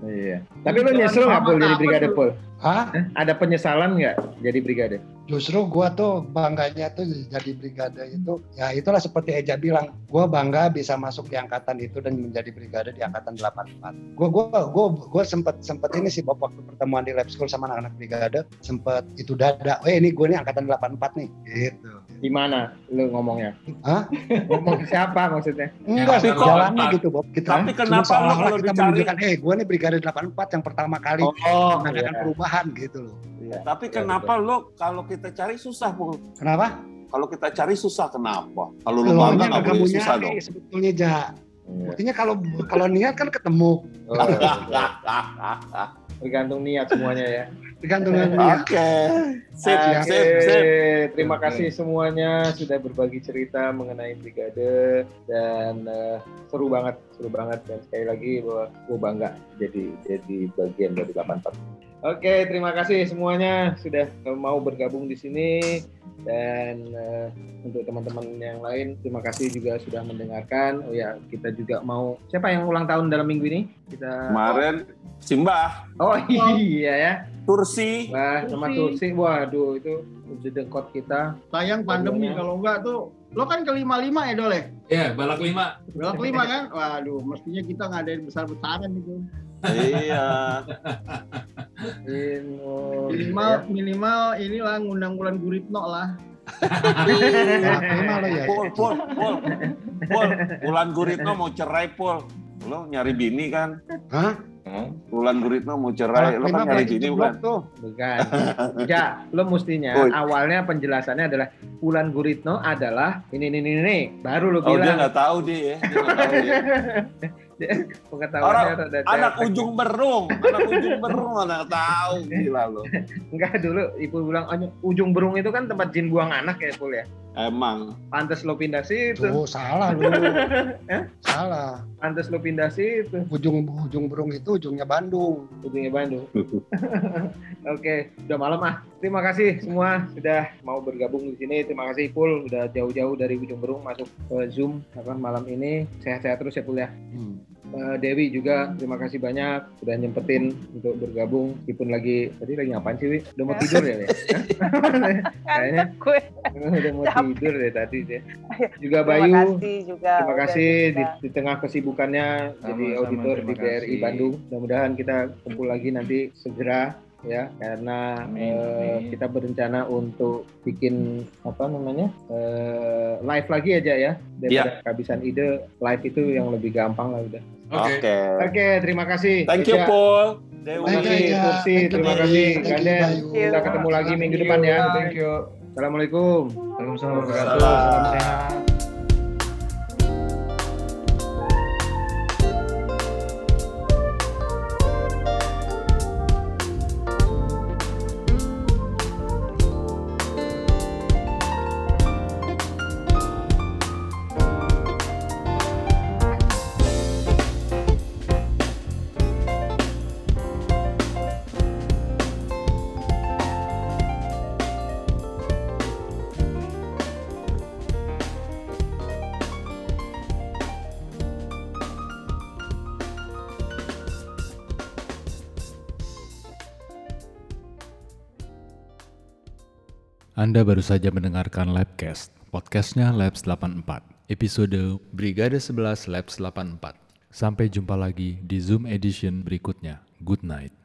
Iya. Tapi lu nyesel nggak pul jadi brigade pul? Hah? Ada penyesalan nggak jadi brigade? Justru gua tuh bangganya tuh jadi brigade itu ya itulah seperti Eja bilang, gua bangga bisa masuk di angkatan itu dan menjadi brigade di angkatan 84. Gua gua gua gua sempet sempet ini sih Bob, waktu pertemuan di lab school sama anak-anak brigade sempet itu dada, eh ini gue nih angkatan 84 nih gitu. Di mana lu ngomongnya? Hah? Ngomong ke siapa maksudnya? Enggak sih, jalannya 84. gitu Bob. Kita Tapi kenapa lu kalau kita dicari- menunjukkan, eh gue nih brigade 84 yang pertama kali Oh, mengadakan iya. perubahan gitu loh. Iya. Tapi kenapa lo kalau kita cari susah, Pul? Kenapa? Kalau kita cari susah kenapa? Kalau lu Lo bangga nggak boleh susah dong. sebetulnya Ja. Iya. Buktinya kalau kalau niat kan ketemu. Oh, tergantung niat semuanya ya. Tergantung. Oke, sip, sip, sip. Terima kasih semuanya sudah berbagi cerita mengenai brigade dan eh, seru banget, seru banget dan sekali lagi bahwa gue bangga jadi jadi bagian dari 84. Oke, terima kasih semuanya sudah mau bergabung di sini dan eh, untuk teman-teman yang lain terima kasih juga sudah mendengarkan. Oh ya, kita juga mau siapa yang ulang tahun dalam minggu ini? Kita Kemarin Simbah, Oh iya ya. Tursi, Wah, sama Tursi. Waduh itu jedengkot kita. Sayang pandemi, kalau enggak tuh, lo kan ke lima-lima ya Dole? Iya, balak lima. Belok lima kan? Waduh, mestinya kita ngadain besar-besaran itu. Iya. Minimal, minimal inilah ngundang Bulan Guritno lah. Nah, lo ya. Pul, pul, pul, pul. Bulan Guritno mau cerai, pul. Lo nyari bini kan? Hah? Bulan Guritno mau cerai, lo kan nyari bini bukan? tuh. Bukan. Ya, lo mestinya Oh. awalnya penjelasannya adalah Wulan Guritno adalah ini ini ini, ini. baru lo Oh dia bilang. nggak tahu dia ya, dia nggak tahu dia. (laughs) (laughs) Pengetahuannya rada Anak cetek. ujung berung, anak ujung berung mana tahu gila lo. (laughs) Enggak dulu ibu bilang "Oh, ujung berung itu kan tempat jin buang anak ya, Pul ya. Emang. Pantes lo pindah situ. Tuh salah lu. (laughs) Eh? salah. Pantes lo pindah situ. Ujung ujung berung itu ujungnya Bandung. Ujungnya Bandung. (laughs) Oke, udah malam ah. Terima kasih semua sudah mau bergabung di sini. Terima kasih Pul udah jauh-jauh dari ujung berung masuk ke Zoom malam ini. Sehat-sehat terus ya Pul ya. Hmm. Eh, Dewi juga terima kasih banyak sudah nyempetin untuk bergabung meskipun lagi tadi lagi ngapain sih Wi? Udah mau tidur ya? (laughs) Kayaknya gue. (laughs) udah mau Capek. tidur deh tadi deh. Juga Terima Bayu kasih juga. Terima udah kasih di, di tengah kesibukannya jadi Sama-sama, auditor di terima BRI kasih. Bandung. Mudah-mudahan kita kumpul lagi nanti segera ya karena Amin, eh, amin. kita berencana untuk bikin apa namanya eh, live lagi aja ya daripada kehabisan ide live itu yang lebih gampang lah udah. Oke. Oke. Oke terima kasih. Thank you, Eja. Paul. Terima kasih ya. Tursi, Thank you, terima kasih Ganden. Bayu. Kita ketemu lagi minggu depan ya. Thank you. Assalamualaikum. Waalaikumsalam Waalaikumsalam. warahmatullahi wabarakatuh. Salam sehat. Anda baru saja mendengarkan Labcast, podcastnya Labs 84, episode Brigade 11 Labs 84. Sampai jumpa lagi di Zoom edition berikutnya. Good night.